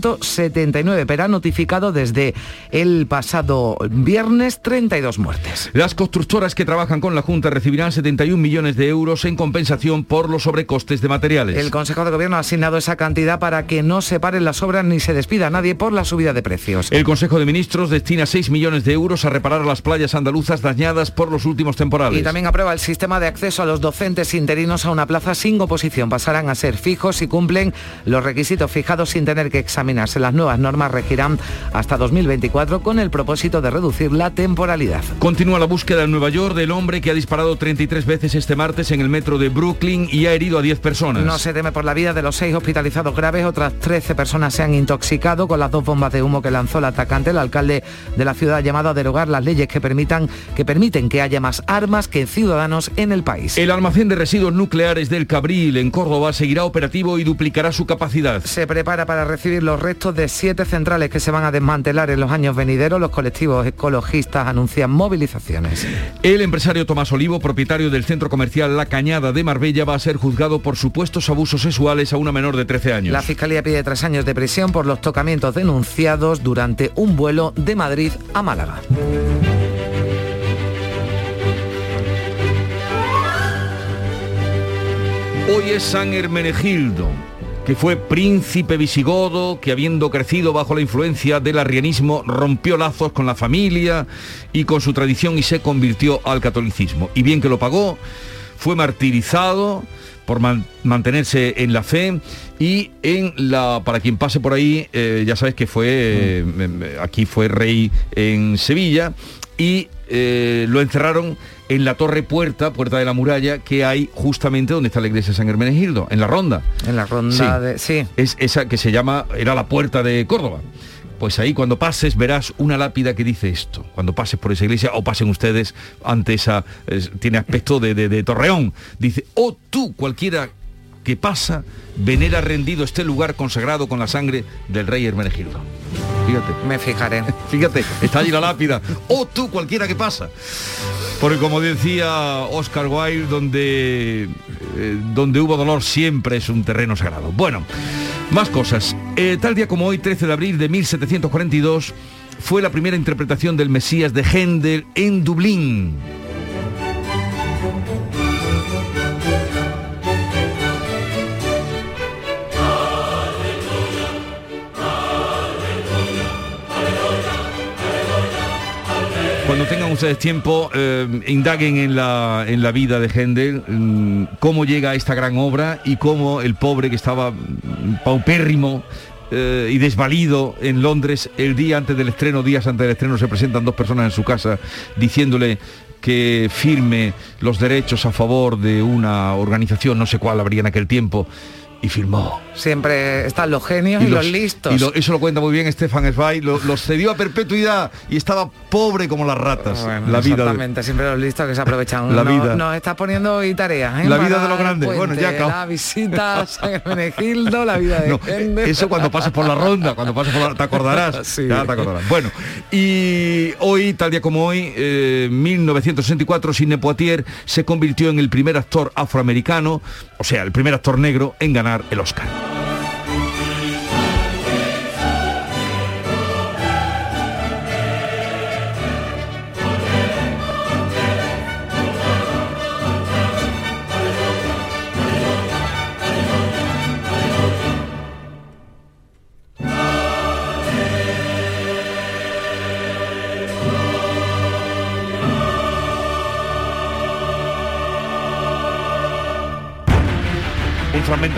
179, pero ha notificado desde el pasado viernes 32 muertes. Las constructoras que trabajan con la Junta recibirán 71 millones de euros en compensación por los sobrecostes de materiales. El Consejo de Gobierno ha asignado esa cantidad para que no se paren las obras ni se despida a nadie por la subida de precios. El Consejo de Ministros destina 6 millones de euros a reparar las playas andaluzas dañadas por los últimos temporales. Y también aprueba el sistema de acceso a los docentes interinos a una plaza sin oposición. Pasarán a ser fijos si cumplen los requisitos fijados sin tener que Las nuevas normas regirán hasta 2024 con el propósito de reducir la temporalidad. Continúa la búsqueda en Nueva York del hombre que ha disparado 33 veces este martes en el metro de Brooklyn y ha herido a 10 personas. No se teme por la vida de los seis hospitalizados graves, otras 13 personas se han intoxicado con las dos bombas de humo que lanzó el atacante. El alcalde de la ciudad ha llamado a derogar las leyes que permitan que permiten que haya más armas que ciudadanos en el país. El almacén de residuos nucleares del Cabril en Córdoba seguirá operativo y duplicará su capacidad. Se prepara para recibir los restos de siete centrales que se van a desmantelar en los años venideros. Los colectivos ecologistas anuncian movilizaciones. El empresario Tomás Olivo, propietario del centro comercial La Cañada de Marbella, va a ser juzgado por supuestos abusos sexuales a una menor de 13 años. La Fiscalía pide tres años de prisión por los tocamientos denunciados durante un vuelo de Madrid a Málaga. Hoy es San Hermenegildo que fue príncipe visigodo, que habiendo crecido bajo la influencia del arrianismo, rompió lazos con la familia y con su tradición y se convirtió al catolicismo. Y bien que lo pagó, fue martirizado por man mantenerse en la fe y en la para quien pase por ahí eh, ya sabes que fue eh, aquí fue rey en Sevilla y eh, lo encerraron en la torre puerta, puerta de la muralla, que hay justamente donde está la iglesia de San Hermenegildo, en la ronda. En la ronda de. Sí. Es esa que se llama, era la puerta de Córdoba. Pues ahí cuando pases verás una lápida que dice esto. Cuando pases por esa iglesia o pasen ustedes ante esa, es- tiene aspecto de, de- de torreón. Dice, oh tú, cualquiera que pasa venera rendido este lugar consagrado con la sangre del rey Hermenegildo. Fíjate. Me fijaré. Fíjate, está allí la lápida. O tú, cualquiera que pasa. Porque como decía Oscar Wilde, donde, eh, donde hubo dolor siempre es un terreno sagrado. Bueno, más cosas. Eh, tal día como hoy, 13 de abril de 1742, fue la primera interpretación del Mesías de Händel en Dublín. Ustedes tiempo, eh, indaguen en la, en la vida de Händel, mm, cómo llega a esta gran obra y cómo el pobre que estaba mm, paupérrimo eh, y desvalido en Londres, el día antes del estreno, días antes del estreno, se presentan dos personas en su casa diciéndole que firme los derechos a favor de una organización, no sé cuál habría en aquel tiempo, y firmó. Siempre están los genios y, los, listos. Y lo- eso lo cuenta muy bien Stefan Zweig, lo- los cedió a perpetuidad y estaba pobre como las ratas. Bueno, la vida. de- Exactamente, siempre los listos que se aprovechan. La vida. Nos está poniendo hoy tareas, ¿eh? La vida Para de los grandes. Bueno, ya acabo. La visita a San la vida de No, eso cuando pases por la ronda, cuando pases por la, te acordarás. Sí. Ya te acordarás. Bueno, y hoy, tal día como hoy, eh, 1964, Sidney Poitier se convirtió en el primer actor afroamericano, o sea, el primer actor negro en ganar el Oscar.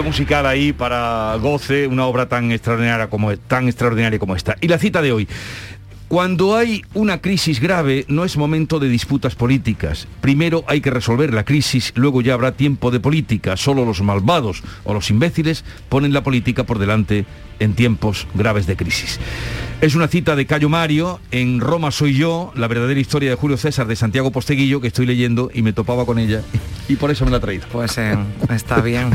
Musical ahí para goce, una obra tan extraordinaria como tan extraordinaria como esta. Y la cita de hoy. Cuando hay una crisis grave no es momento de disputas políticas. Primero hay que resolver la crisis, luego ya habrá tiempo de política. Solo los malvados o los imbéciles ponen la política por delante en tiempos graves de crisis. Es una cita de Cayo Mario, en Roma soy yo, la verdadera historia de Julio César de Santiago Posteguillo, que estoy leyendo y me topaba con ella y por eso me la he traído. Pues eh, está bien.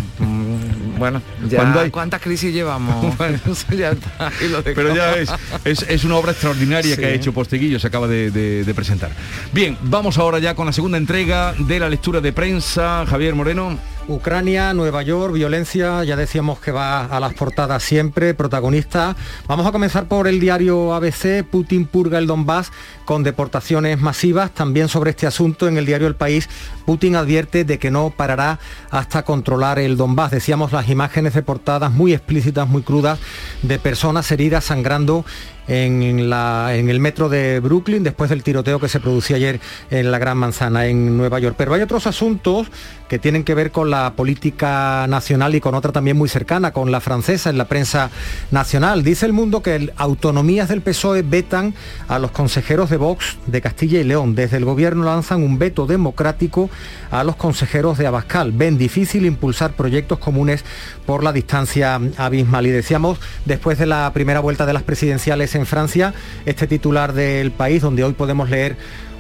Bueno, ya Cuando hay- ¿cuántas crisis llevamos? Ya está. Pero ya es, es, es una obra extraordinaria que ha hecho Posteguillo, se acaba de, de- de presentar. Bien, vamos ahora ya con la segunda entrega de la lectura de prensa. Javier Moreno. Ucrania, Nueva York, violencia, ya decíamos que va a las portadas siempre, protagonista. Vamos a comenzar por el diario ABC, Putin purga el Donbass con deportaciones masivas. También sobre este asunto en el diario El País, Putin advierte de que no parará hasta controlar el Donbass. Decíamos las imágenes de portadas muy explícitas, muy crudas, de personas heridas sangrando en, el metro de Brooklyn después del tiroteo que se producía ayer en la Gran Manzana en Nueva York. Pero hay otros asuntos que tienen que ver con la política nacional y con otra también muy cercana, con la francesa en la prensa nacional. Dice el mundo que el- autonomías del PSOE vetan a los consejeros de Vox de Castilla y León. Desde el gobierno lanzan un veto democrático a los consejeros de Abascal. Ven difícil impulsar proyectos comunes por la distancia abismal. Y decíamos, después de la primera vuelta de las presidenciales en Francia, este titular del país, donde hoy podemos leer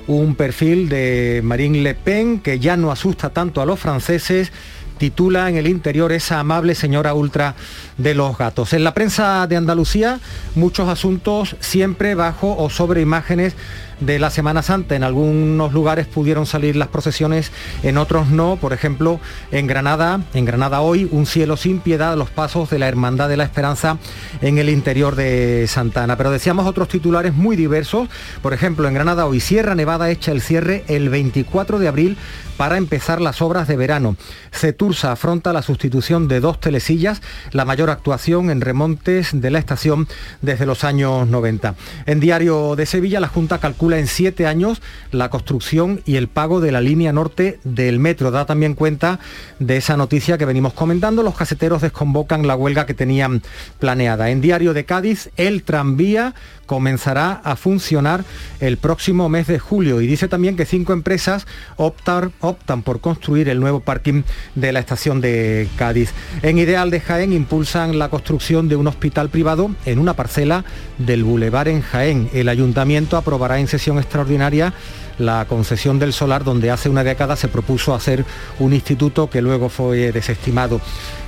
un perfil de Marine Le Pen que ya no asusta tanto a los franceses titula en el interior esa amable señora ultra de los gatos. En la prensa de Andalucía, muchos asuntos siempre bajo o sobre imágenes de la Semana Santa. En algunos lugares pudieron salir las procesiones, en otros no. Por ejemplo, en Granada, en Granada hoy, un cielo sin piedad, los pasos de la Hermandad de la Esperanza en el interior de Santana. Pero decíamos otros titulares muy diversos. Por ejemplo, en Granada hoy, Sierra Nevada echa el cierre el 24 de abril para empezar las obras de verano. Cetursa afronta la sustitución de dos telesillas, la mayor actuación en remontes de la estación desde los años 90. En Diario de Sevilla, la Junta calcula en siete años la construcción y el pago de la línea norte del metro. Da también cuenta de esa noticia que venimos comentando. Los caseteros desconvocan la huelga que tenían planeada. En Diario de Cádiz, el tranvía comenzará a funcionar el próximo mes de julio y dice también que cinco empresas optar- optan por construir el nuevo parking de la estación de Cádiz. En Ideal de Jaén impulsan la construcción de un hospital privado en una parcela del Boulevard en Jaén. El ayuntamiento aprobará en sesión extraordinaria la concesión del solar, donde hace una década se propuso hacer un instituto que luego fue desestimado.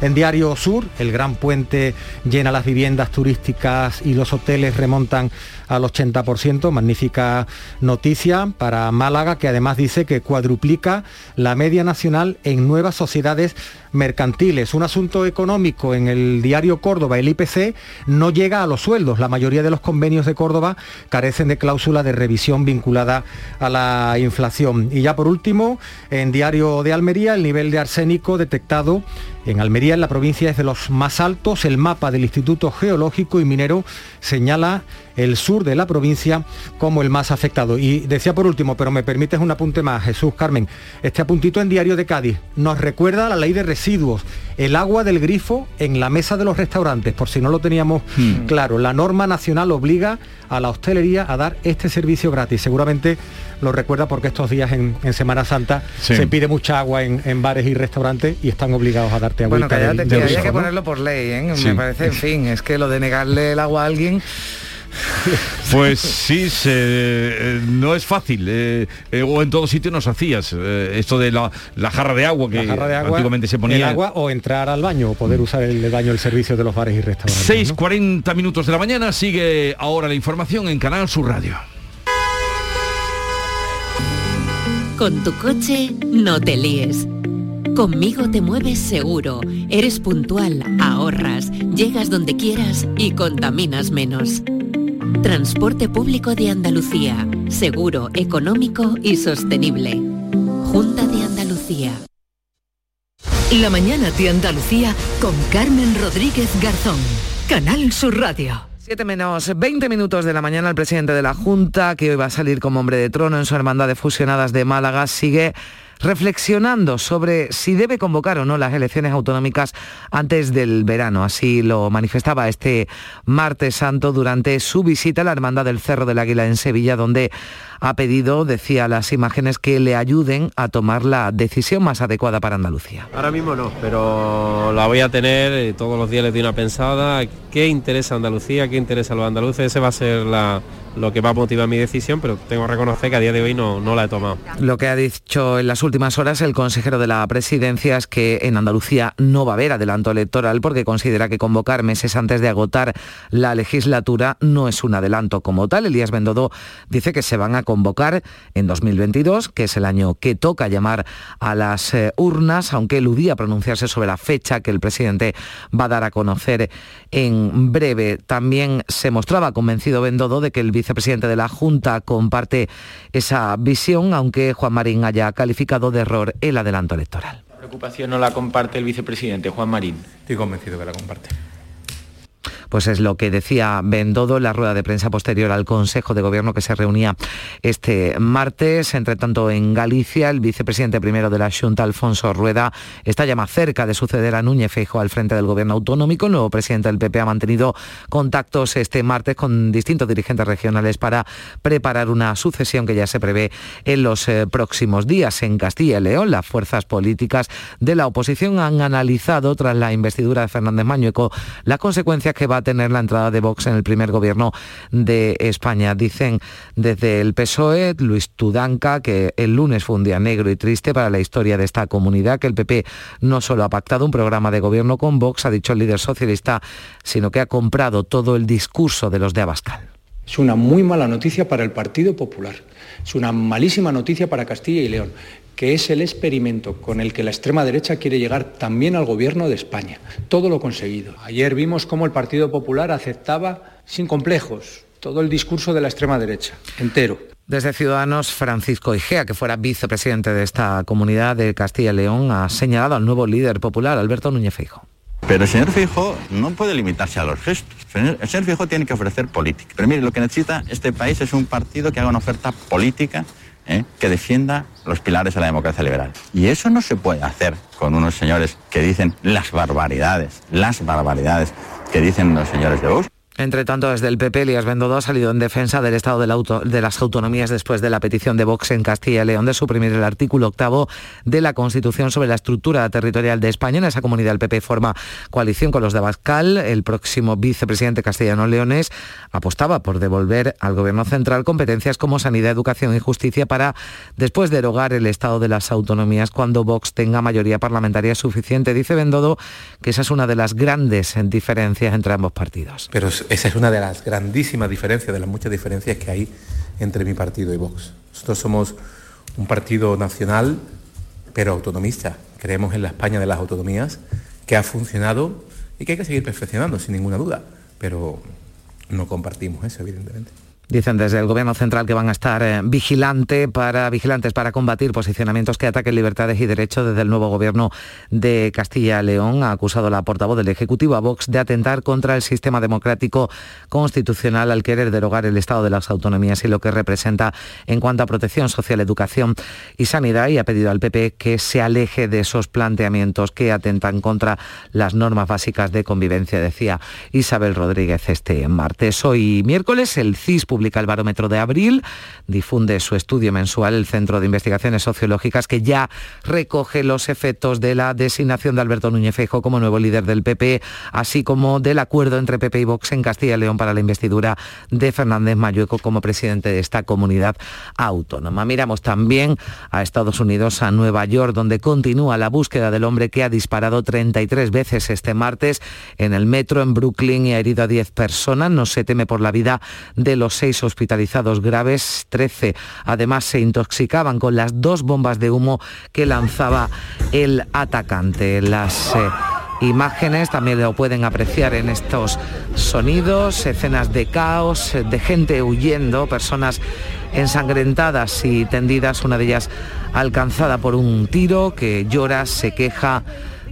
En Diario Sur, el gran puente llena las viviendas turísticas y los hoteles remontan al 80%. Magnífica noticia para Málaga, que además dice que cuadruplica la media nacional en nuevas sociedades mercantiles. Un asunto económico en el diario Córdoba, el IPC, no llega a los sueldos. La mayoría de los convenios de Córdoba carecen de cláusula de revisión vinculada a la inflación. Y ya por último, en diario de Almería, el nivel de arsénico detectado en Almería, en la provincia, es de los más altos. El mapa del Instituto Geológico y Minero señala el sur de la provincia como el más afectado. Y decía por último, pero me permites un apunte más, Jesús Carmen, este apuntito en Diario de Cádiz nos recuerda la ley de residuos, el agua del grifo en la mesa de los restaurantes, por si no lo teníamos Hmm. claro. La norma nacional obliga a la hostelería a dar este servicio gratis. Seguramente lo recuerda porque estos días en, en Semana Santa Sí. se pide mucha agua en, en bares y restaurantes y están obligados a darte agua. Bueno, ponerlo por ley, ¿eh? Sí. Me parece, en fin, es que lo de negarle el agua a alguien... Pues sí, se- eh, no es fácil. eh, eh, o en todo sitio nos hacías. eh, esto de la, la jarra de agua que La jarra de agua, antiguamente se el ponía. agua o entrar al baño o poder usar el, el baño, el servicio de los bares y restaurantes. 6.40 minutos de la mañana, sigue ahora la información en Canal Sur Radio. Con tu coche no te líes. Conmigo te mueves seguro, eres puntual, ahorras, llegas donde quieras y contaminas menos. Transporte público de Andalucía, seguro, económico y sostenible. Junta de Andalucía. La mañana de Andalucía con Carmen Rodríguez Garzón. Canal Sur Radio. 7 menos 20 minutos de la mañana, el presidente de la Junta, que hoy va a salir como hombre de trono en su hermandad de fusionadas de Málaga, sigue reflexionando sobre si debe convocar o no las elecciones autonómicas antes del verano. Así lo manifestaba este martes santo durante su visita a la Hermandad del Cerro del Águila en Sevilla, donde ha pedido, decía las imágenes, que le ayuden a tomar la decisión más adecuada para Andalucía. Ahora mismo no, pero la voy a tener, eh, todos los días les doy una pensada, qué interesa Andalucía, qué interesa a los andaluces, ese va a ser la- lo que va a motivar mi decisión, pero tengo que reconocer que a día de hoy no, no la he tomado. Lo que ha dicho en las últimas horas el consejero de la presidencia es que en Andalucía no va a haber adelanto electoral porque considera que convocar meses antes de agotar la legislatura no es un adelanto como tal. Elías Bendodo dice que se van a convocar en 2022, que es el año que toca llamar a las eh, urnas, aunque eludía pronunciarse sobre la fecha que el presidente va a dar a conocer en breve. También se mostraba convencido Bendodo de que el vicepresidente de la Junta comparte esa visión, aunque Juan Marín haya calificado de error el adelanto electoral. La preocupación no la comparte el vicepresidente, Juan Marín. Estoy convencido que la comparte. Pues es lo que decía Bendodo en la rueda de prensa posterior al Consejo de Gobierno que se reunía este martes. Entre tanto, en Galicia, el vicepresidente primero de la Junta, Alfonso Rueda, está ya más cerca de suceder a Núñez Feijóo al frente del Gobierno autonómico. El nuevo presidente del PP ha mantenido contactos este martes con distintos dirigentes regionales para preparar una sucesión que ya se prevé en los eh, próximos días. En Castilla y León, las fuerzas políticas de la oposición han analizado, tras la investidura de Fernández Mañueco, las consecuencias que va a tener la entrada de Vox en el primer gobierno de España. Dicen desde el PSOE, Luis Tudanca, que el lunes fue un día negro y triste para la historia de esta comunidad, que el PP no solo ha pactado un programa de gobierno con Vox, ha dicho el líder socialista, sino que ha comprado todo el discurso de los de Abascal. Es una muy mala noticia para el Partido Popular. Es una malísima noticia para Castilla y León, que es el experimento con el que la extrema derecha quiere llegar también al gobierno de España. Todo lo conseguido. Ayer vimos cómo el Partido Popular aceptaba sin complejos todo el discurso de la extrema derecha, entero. Desde Ciudadanos, Francisco Igea, que fuera vicepresidente de esta comunidad de Castilla y León, ha señalado al nuevo líder popular, Alberto Núñez Feijóo. Pero el señor Fijo no puede limitarse a los gestos. El señor Fijo tiene que ofrecer política. Pero mire, lo que necesita este país es un partido que haga una oferta política ¿eh? que defienda los pilares de la democracia liberal. Y eso no se puede hacer con unos señores que dicen las barbaridades, las barbaridades que dicen los señores de Vox. Entre tanto, desde el PP, Elías Bendodo ha salido en defensa del Estado de, las Autonomías después de la petición de Vox en Castilla y León de suprimir el artículo octavo de la Constitución sobre la estructura territorial de España. En esa comunidad el PP forma coalición con los de Bascal. El próximo vicepresidente castellano-leonés apostaba por devolver al Gobierno central competencias como sanidad, educación y justicia para después derogar el Estado de las Autonomías cuando Vox tenga mayoría parlamentaria suficiente. Dice Bendodo que esa es una de las grandes diferencias entre ambos partidos. Esa es una de las grandísimas diferencias, de las muchas diferencias que hay entre mi partido y Vox. Nosotros somos un partido nacional, pero autonomista. Creemos en la España de las autonomías, que ha funcionado y que hay que seguir perfeccionando, sin ninguna duda. Pero no compartimos eso, evidentemente. Dicen desde el Gobierno Central que van a estar eh, vigilante para, vigilantes para combatir posicionamientos que ataquen libertades y derechos desde el nuevo Gobierno de Castilla y León. Ha acusado la portavoz del Ejecutivo a Vox de atentar contra el sistema democrático constitucional al querer derogar el Estado de las Autonomías y lo que representa en cuanto a protección social, educación y sanidad y ha pedido al PP que se aleje de esos planteamientos que atentan contra las normas básicas de convivencia, decía Isabel Rodríguez este martes. Hoy miércoles el CIS publica el barómetro de abril, difunde su estudio mensual el Centro de Investigaciones Sociológicas que ya recoge los efectos de la designación de Alberto Núñez Feijóo como nuevo líder del PP, así como del acuerdo entre PP y Vox en Castilla y León para la investidura de Fernández Mayueco como presidente de esta comunidad autónoma. Miramos también a Estados Unidos, a Nueva York, donde continúa la búsqueda del hombre que ha disparado 33 veces este martes en el metro en Brooklyn y ha herido a 10 personas. No se teme por la vida de los hospitalizados graves, 13 además se intoxicaban con las dos bombas de humo que lanzaba el atacante. Las eh, imágenes también lo pueden apreciar en estos sonidos, escenas de caos, de gente huyendo, personas ensangrentadas y tendidas, una de ellas alcanzada por un tiro que llora, se queja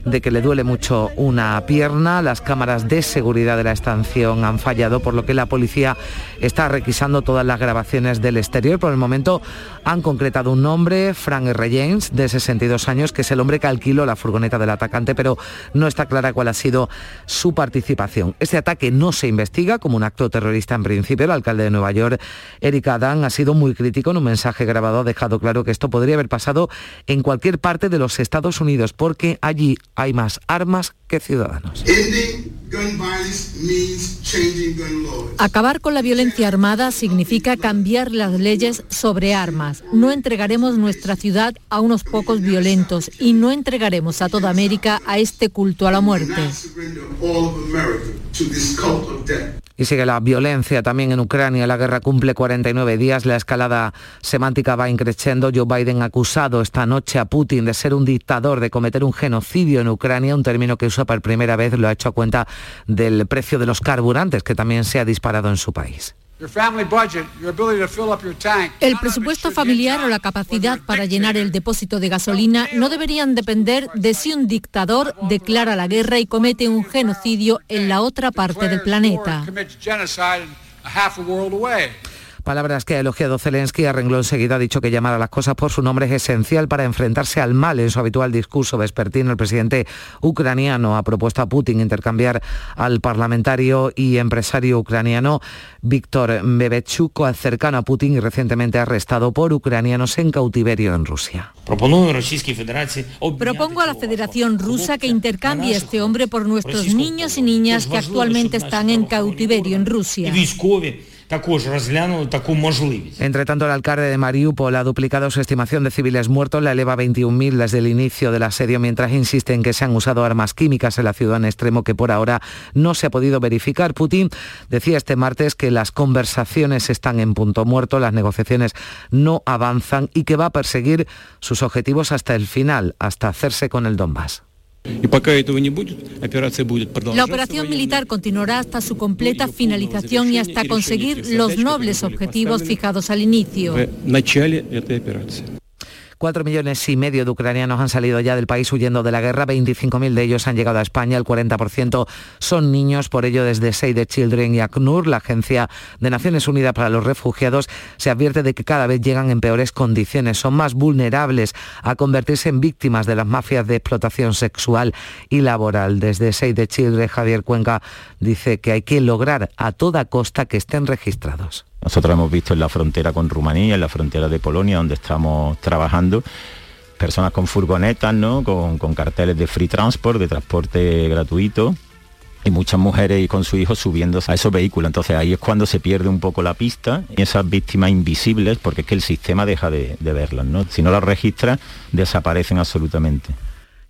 de que le duele mucho una pierna. Las cámaras de seguridad de la estación han fallado, por lo que la policía está requisando todas las grabaciones del exterior. Por el momento han concretado un nombre, Frank R. James, de 62 años, que es el hombre que alquiló la furgoneta del atacante, pero no está clara cuál ha sido su participación. Este ataque no se investiga como un acto terrorista en principio. El alcalde de Nueva York, Eric Adán, ha sido muy crítico en un mensaje grabado, ha dejado claro que esto podría haber pasado en cualquier parte de los Estados Unidos, porque allí hay más armas que ciudadanos. Acabar con la violencia armada significa cambiar las leyes sobre armas. No entregaremos nuestra ciudad a unos pocos violentos y no entregaremos a toda América a este culto a la muerte. Y sigue la violencia también en Ucrania. La guerra cumple 49 días. La escalada semántica va increciendo. Joe Biden acusado esta noche a Putin de ser un dictador, de cometer un genocidio en Ucrania, un término que por primera vez, lo ha hecho a cuenta del precio de los carburantes, que también se ha disparado en su país. El presupuesto familiar o la capacidad para llenar el depósito de gasolina no deberían depender de si un dictador declara la guerra y comete un genocidio en la otra parte del planeta. Palabras que ha elogiado Zelensky, a renglón seguido ha dicho que llamar a las cosas por su nombre es esencial para enfrentarse al mal. En su habitual discurso vespertino, el presidente ucraniano ha propuesto a Putin intercambiar al parlamentario y empresario ucraniano Víctor Bebechuk, cercano a Putin y recientemente arrestado por ucranianos en cautiverio en Rusia. Propongo a la Federación Rusa que intercambie a este hombre por nuestros niños y niñas que actualmente están en cautiverio en Rusia. Entre tanto, el alcalde de Mariupol ha duplicado su estimación de civiles muertos, la eleva a 21.000 desde el inicio del asedio, mientras insiste en que se han usado armas químicas en la ciudad en extremo que por ahora no se ha podido verificar. Putin decía este martes que las conversaciones están en punto muerto, las negociaciones no avanzan y que va a perseguir sus objetivos hasta el final, hasta hacerse con el Donbass. La operación militar continuará hasta su completa finalización y hasta conseguir los nobles objetivos fijados al inicio. Cuatro millones y medio de ucranianos han salido ya del país huyendo de la guerra, 25.000 de ellos han llegado a España, el 40% son niños, por ello desde Save the Children y ACNUR, la Agencia de Naciones Unidas para los Refugiados, se advierte de que cada vez llegan en peores condiciones, son más vulnerables a convertirse en víctimas de las mafias de explotación sexual y laboral. Desde Save the Children, Javier Cuenca dice que hay que lograr a toda costa que estén registrados. Nosotros hemos visto en la frontera con Rumanía, en la frontera de Polonia, donde estamos trabajando, personas con furgonetas, ¿no? con, con carteles de free transport, de transporte gratuito, y muchas mujeres con su hijo subiendo a esos vehículos. Entonces ahí es cuando se pierde un poco la pista y esas víctimas invisibles, porque es que el sistema deja de, de verlas. ¿no? Si no las registra, desaparecen absolutamente.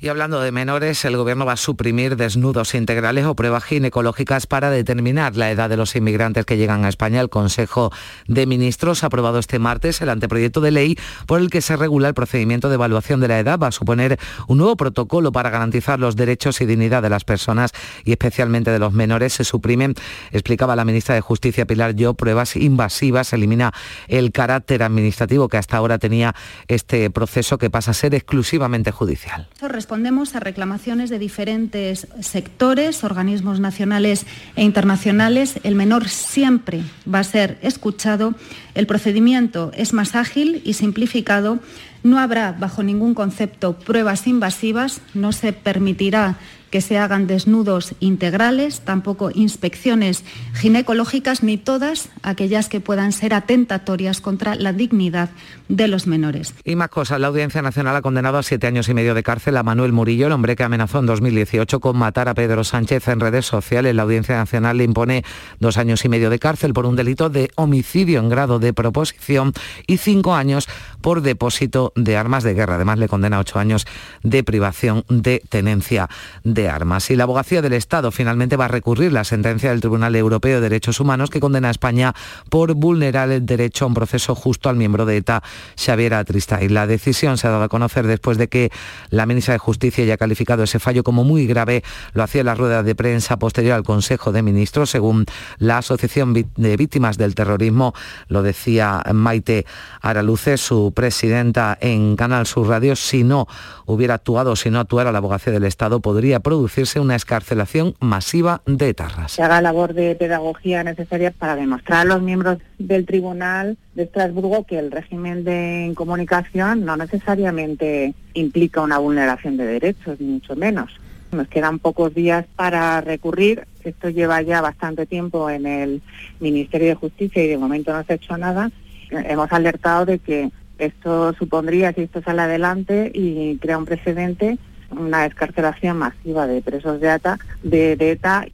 Y hablando de menores, el Gobierno va a suprimir desnudos integrales o pruebas ginecológicas para determinar la edad de los inmigrantes que llegan a España. El Consejo de Ministros ha aprobado este martes el anteproyecto de ley por el que se regula el procedimiento de evaluación de la edad. Va a suponer un nuevo protocolo para garantizar los derechos y dignidad de las personas y especialmente de los menores. Se suprimen, explicaba la ministra de Justicia Pilar Yo, pruebas invasivas. Se elimina el carácter administrativo que hasta ahora tenía este proceso que pasa a ser exclusivamente judicial respondemos a reclamaciones de diferentes sectores, organismos nacionales e internacionales. El menor siempre va a ser escuchado. El procedimiento es más ágil y simplificado. No habrá, bajo ningún concepto, pruebas invasivas. No se permitirá que se hagan desnudos integrales, tampoco inspecciones ginecológicas, ni todas aquellas que puedan ser atentatorias contra la dignidad de los menores. Y más cosas, la Audiencia Nacional ha condenado a siete años y medio de cárcel a Manuel Murillo, el hombre que amenazó en 2018 con matar a Pedro Sánchez en redes sociales. La Audiencia Nacional le impone dos años y medio de cárcel por un delito de homicidio en grado de proposición y cinco años por depósito de armas de guerra. Además, le condena ocho años de privación de tenencia de armas. Y la abogacía del Estado finalmente va a recurrir la sentencia del Tribunal Europeo de Derechos Humanos que condena a España por vulnerar el derecho a un proceso justo al miembro de ETA, Xavier Atrista. Y la decisión se ha dado a conocer después de que la ministra de Justicia haya calificado ese fallo como muy grave. Lo hacía en la rueda de prensa posterior al Consejo de Ministros, según la Asociación de Víctimas del Terrorismo. Lo decía Maite Araluce, su presidenta en Canal Sur Radio. Si no hubiera actuado, si no actuara la abogacía del Estado, podría producirse una escarcelación masiva de etarras. Se haga labor de pedagogía necesaria para demostrar a los miembros del Tribunal de Estrasburgo que el régimen de incomunicación no necesariamente implica una vulneración de derechos, ni mucho menos. Nos quedan pocos días para recurrir. Esto lleva ya bastante tiempo en el Ministerio de Justicia y de momento no se ha hecho nada. Hemos alertado de que esto supondría, si esto sale adelante y crea un precedente, una escarcelación masiva de presos de, de, de ETA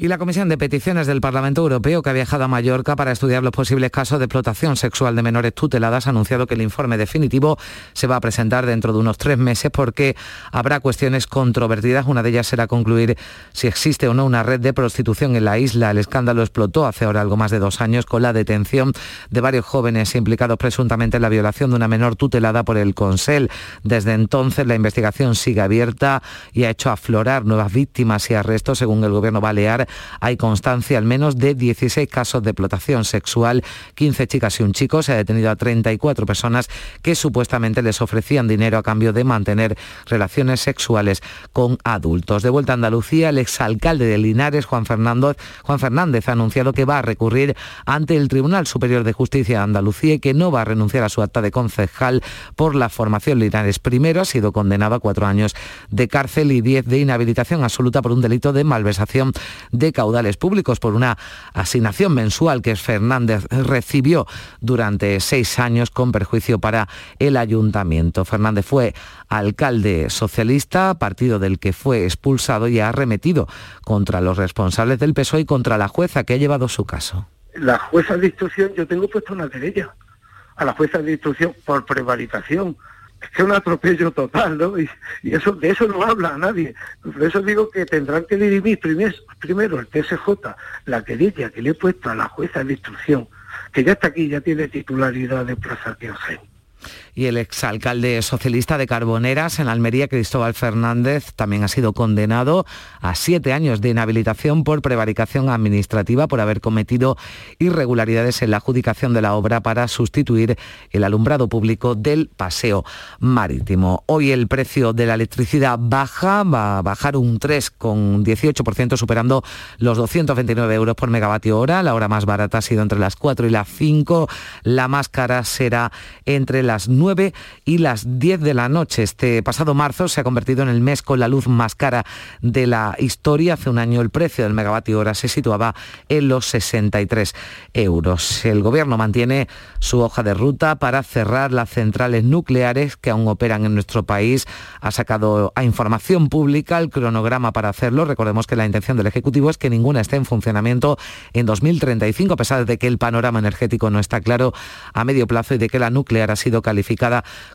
y la Comisión de Peticiones del Parlamento Europeo, que ha viajado a Mallorca para estudiar los posibles casos de explotación sexual de menores tuteladas, ha anunciado que el informe definitivo se va a presentar dentro de unos tres meses porque habrá cuestiones controvertidas. Una de ellas será concluir si existe o no una red de prostitución en la isla. El escándalo explotó hace ahora algo más de dos años con la detención de varios jóvenes implicados presuntamente en la violación de una menor tutelada por el Consell. Desde entonces la investigación sigue abierta y ha hecho aflorar nuevas víctimas y arrestos, según el gobierno balear hay constancia al menos de 16 casos de explotación sexual, 15 chicas y un chico. Se ha detenido a 34 personas que supuestamente les ofrecían dinero a cambio de mantener relaciones sexuales con adultos. De vuelta a Andalucía, el exalcalde de Linares, Juan, Juan Fernández, ha anunciado que va a recurrir ante el Tribunal Superior de Justicia de Andalucía y que no va a renunciar a su acta de concejal por la formación Linares. Primero ha sido condenado a cuatro años de cárcel y diez de inhabilitación absoluta por un delito de malversación de caudales públicos por una asignación mensual que Fernández recibió durante seis años con perjuicio para el ayuntamiento. Fernández fue alcalde socialista, partido del que fue expulsado y ha arremetido contra los responsables del PSOE y contra la jueza que ha llevado su caso. La jueza de instrucción, yo tengo puesto una querella a la jueza de instrucción por prevaricación es que un atropello total, ¿no? Y, eso de eso no habla nadie. Por eso digo que tendrán que dirimir primero, el TSJ, la querella que le he puesto a la jueza de instrucción, que ya está aquí, ya tiene titularidad de Plaza Tiangen. Y el exalcalde socialista de Carboneras en Almería, Cristóbal Fernández, también ha sido condenado a siete años de inhabilitación por prevaricación administrativa por haber cometido irregularidades en la adjudicación de la obra para sustituir el alumbrado público del paseo marítimo. Hoy el precio de la electricidad baja, va a bajar un 3,18%, superando los 229 euros por megavatio hora. La hora más barata ha sido entre las 4 y las 5. La más cara será entre las 9 y las 10 de la noche. Este pasado marzo se ha convertido en el mes con la luz más cara de la historia. Hace un año el precio del megavatio hora se situaba en los 63 euros. El gobierno mantiene su hoja de ruta para cerrar las centrales nucleares que aún operan en nuestro país. Ha sacado a información pública el cronograma para hacerlo. Recordemos que la intención del Ejecutivo es que ninguna esté en funcionamiento en 2035, a pesar de que el panorama energético no está claro a medio plazo y de que la nuclear ha sido calificada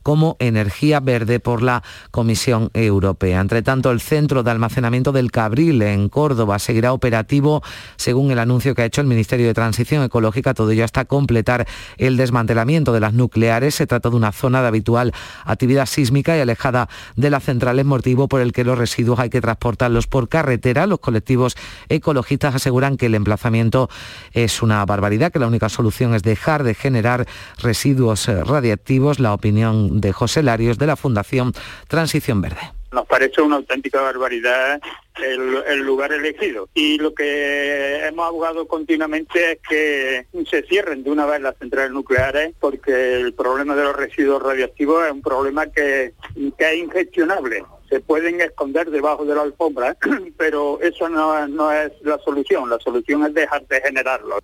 como energía verde por la Comisión Europea. Entre tanto, el centro de almacenamiento del Cabril en Córdoba seguirá operativo según el anuncio que ha hecho el Ministerio de Transición Ecológica, todo ello hasta completar el desmantelamiento de las nucleares. Se trata de una zona de habitual actividad sísmica y alejada de las centrales, motivo por el que los residuos hay que transportarlos por carretera. Los colectivos ecologistas aseguran que el emplazamiento es una barbaridad, que la única solución es dejar de generar residuos radiactivos. La opinión de José Larios de la Fundación Transición Verde. Nos parece una auténtica barbaridad el, lugar elegido. Y lo que hemos abogado continuamente es que se cierren de una vez las centrales nucleares porque el problema de los residuos radioactivos es un problema que, que es ingestionable se pueden esconder debajo de la alfombra, pero eso no, no, es la solución. La solución es dejar de generarlos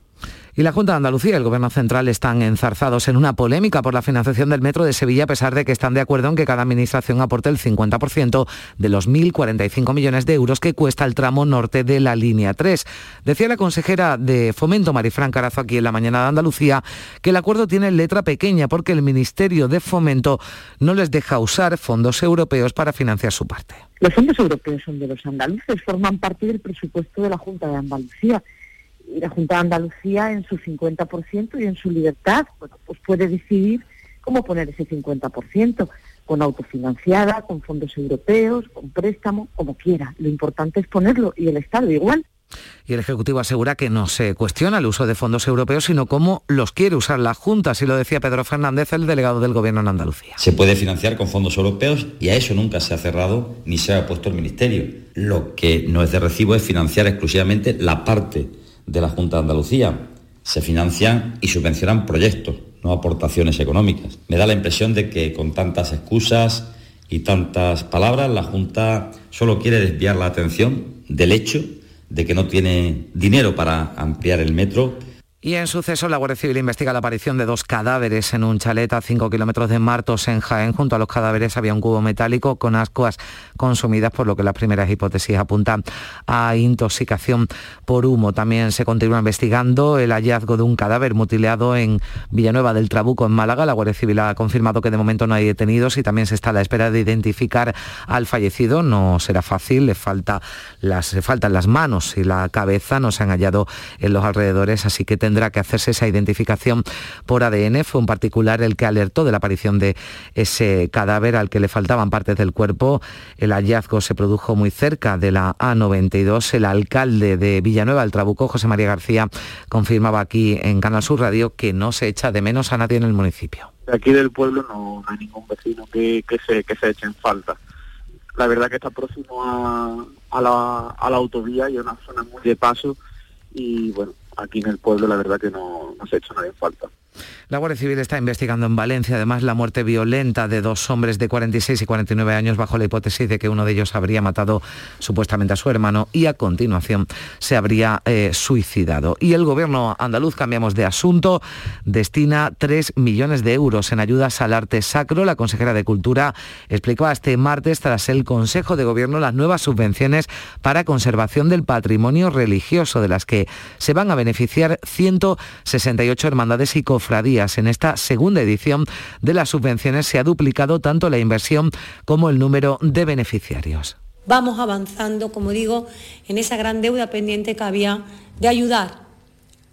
y la Junta de Andalucía y el Gobierno Central están enzarzados en una polémica por la financiación del Metro de Sevilla, a pesar de que están de acuerdo en que cada administración aporte el 50% de los 1.045 millones de euros que cuesta el tramo norte de la línea 3. Decía la consejera de Fomento, Marifran Carazo, aquí en la mañana de Andalucía, que el acuerdo tiene letra pequeña porque el Ministerio de Fomento no les deja usar fondos europeos para financiar su parte. Los fondos europeos son de los andaluces, forman parte del presupuesto de la Junta de Andalucía y la Junta de Andalucía en su 50% y en su libertad, bueno, pues puede decidir cómo poner ese 50%, con autofinanciada, con fondos europeos, con préstamo, como quiera. Lo importante es ponerlo y el Estado igual. Y el Ejecutivo asegura que no se cuestiona el uso de fondos europeos, sino cómo los quiere usar la Junta, así lo decía Pedro Fernández, el delegado del Gobierno en Andalucía. Se puede financiar con fondos europeos y a eso nunca se ha cerrado ni se ha puesto el Ministerio. Lo que no es de recibo es financiar exclusivamente la parte de la Junta de Andalucía. Se financian y subvencionan proyectos, no aportaciones económicas. Me da la impresión de que con tantas excusas y tantas palabras, la Junta solo quiere desviar la atención del hecho de que no tiene dinero para ampliar el metro y en suceso, la Guardia Civil investiga la aparición de dos cadáveres en un chalet a 5 kilómetros de Martos, en Jaén. Junto a los cadáveres había un cubo metálico con ascuas consumidas, por lo que las primeras hipótesis apuntan a intoxicación por humo. También se continúa investigando el hallazgo de un cadáver mutilado en Villanueva del Trabuco, en Málaga. La Guardia Civil ha confirmado que de momento no hay detenidos y también se está a la espera de identificar al fallecido. No será fácil, le, faltan las manos y la cabeza, no se han hallado en los alrededores, así que tendrá que hacerse esa identificación por ADN. Fue un particular el que alertó de la aparición de ese cadáver al que le faltaban partes del cuerpo. El hallazgo se produjo muy cerca de la A92. El alcalde de Villanueva, el Trabuco, José María García, confirmaba aquí en Canal Sur Radio que no se echa de menos a nadie en el municipio. aquí del pueblo no, hay ningún vecino que, se, eche en falta. La verdad que está próximo a, la, a la autovía y a una zona muy de paso y bueno, aquí en el pueblo la verdad que no, no se ha hecho nada en falta. La Guardia Civil está investigando en Valencia además la muerte violenta de dos hombres de 46 y 49 años bajo la hipótesis de que uno de ellos habría matado supuestamente a su hermano y a continuación se habría eh, suicidado. Y el gobierno andaluz, cambiamos de asunto, destina 3 millones de euros en ayudas al arte sacro. La consejera de Cultura explicaba este martes tras el Consejo de Gobierno las nuevas subvenciones para conservación del patrimonio religioso de las que se van a beneficiar 168 hermandades y cofradías en esta segunda edición de las subvenciones se ha duplicado tanto la inversión como el número de beneficiarios. Vamos avanzando, como digo, en esa gran deuda pendiente que había de ayudar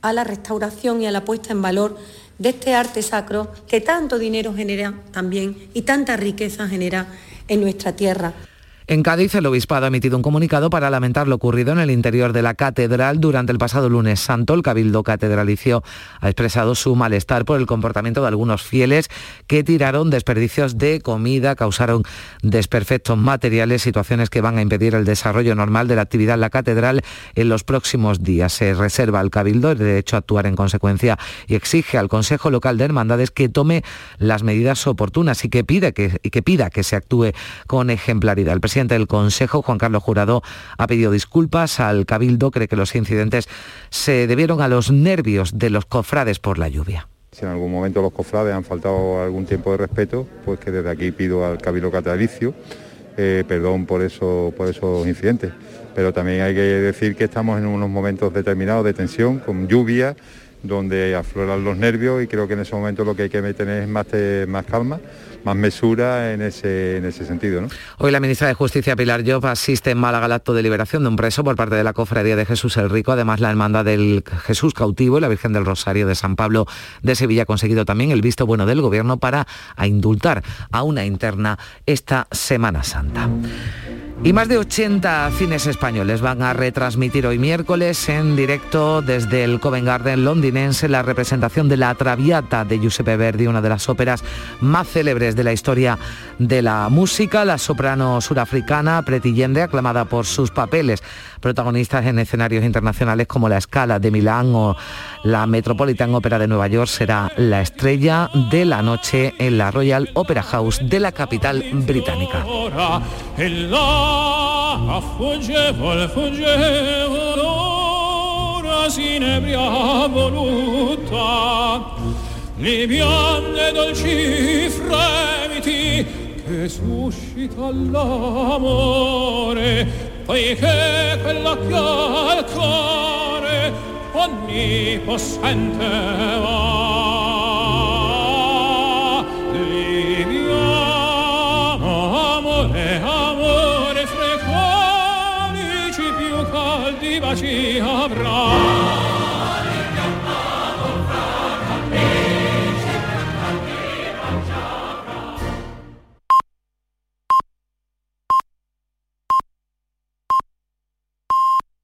a la restauración y a la puesta en valor de este arte sacro que tanto dinero genera también y tanta riqueza genera en nuestra tierra. En Cádiz, el obispado ha emitido un comunicado para lamentar lo ocurrido en el interior de la catedral durante el pasado lunes santo. El cabildo catedralicio ha expresado su malestar por el comportamiento de algunos fieles que tiraron desperdicios de comida, causaron desperfectos materiales, situaciones que van a impedir el desarrollo normal de la actividad en la catedral en los próximos días. Se reserva al cabildo el derecho a actuar en consecuencia y exige al Consejo Local de Hermandades que tome las medidas oportunas y que, pida que se actúe con ejemplaridad. Presidente del Consejo, Juan Carlos Jurado, ha pedido disculpas al Cabildo, cree que los incidentes se debieron a los nervios de los cofrades por la lluvia. Si en algún momento los cofrades han faltado algún tiempo de respeto, pues que desde aquí pido al Cabildo Catedralicio eh, perdón por esos incidentes. Pero también hay que decir que estamos en unos momentos determinados de tensión, con lluvia, donde afloran los nervios y creo que en ese momento lo que hay que tener es más, más calma más mesura en ese, en ese sentido. Hoy la ministra de Justicia Pilar Job asiste en Málaga al acto de liberación de un preso por parte de la Cofradía de Jesús el Rico. Además, la hermandad del Jesús cautivo y la Virgen del Rosario de San Pablo de Sevilla ha conseguido también el visto bueno del Gobierno para indultar a una interna esta Semana Santa. Y más de 80 cines españoles van a retransmitir hoy miércoles en directo desde el Covent Garden londinense la representación de La Traviata de Giuseppe Verdi, una de las óperas más célebres de la historia de la música. La soprano surafricana Preti Yende, aclamada por sus papeles protagonistas en escenarios internacionales como la Scala de Milán o la Metropolitan Opera de Nueva York, será la estrella de la noche en la Royal Opera House de la capital británica. l'amore, poiché quella che ha il cuore onnipossente va. Amore, amore, ci più caldi avrà.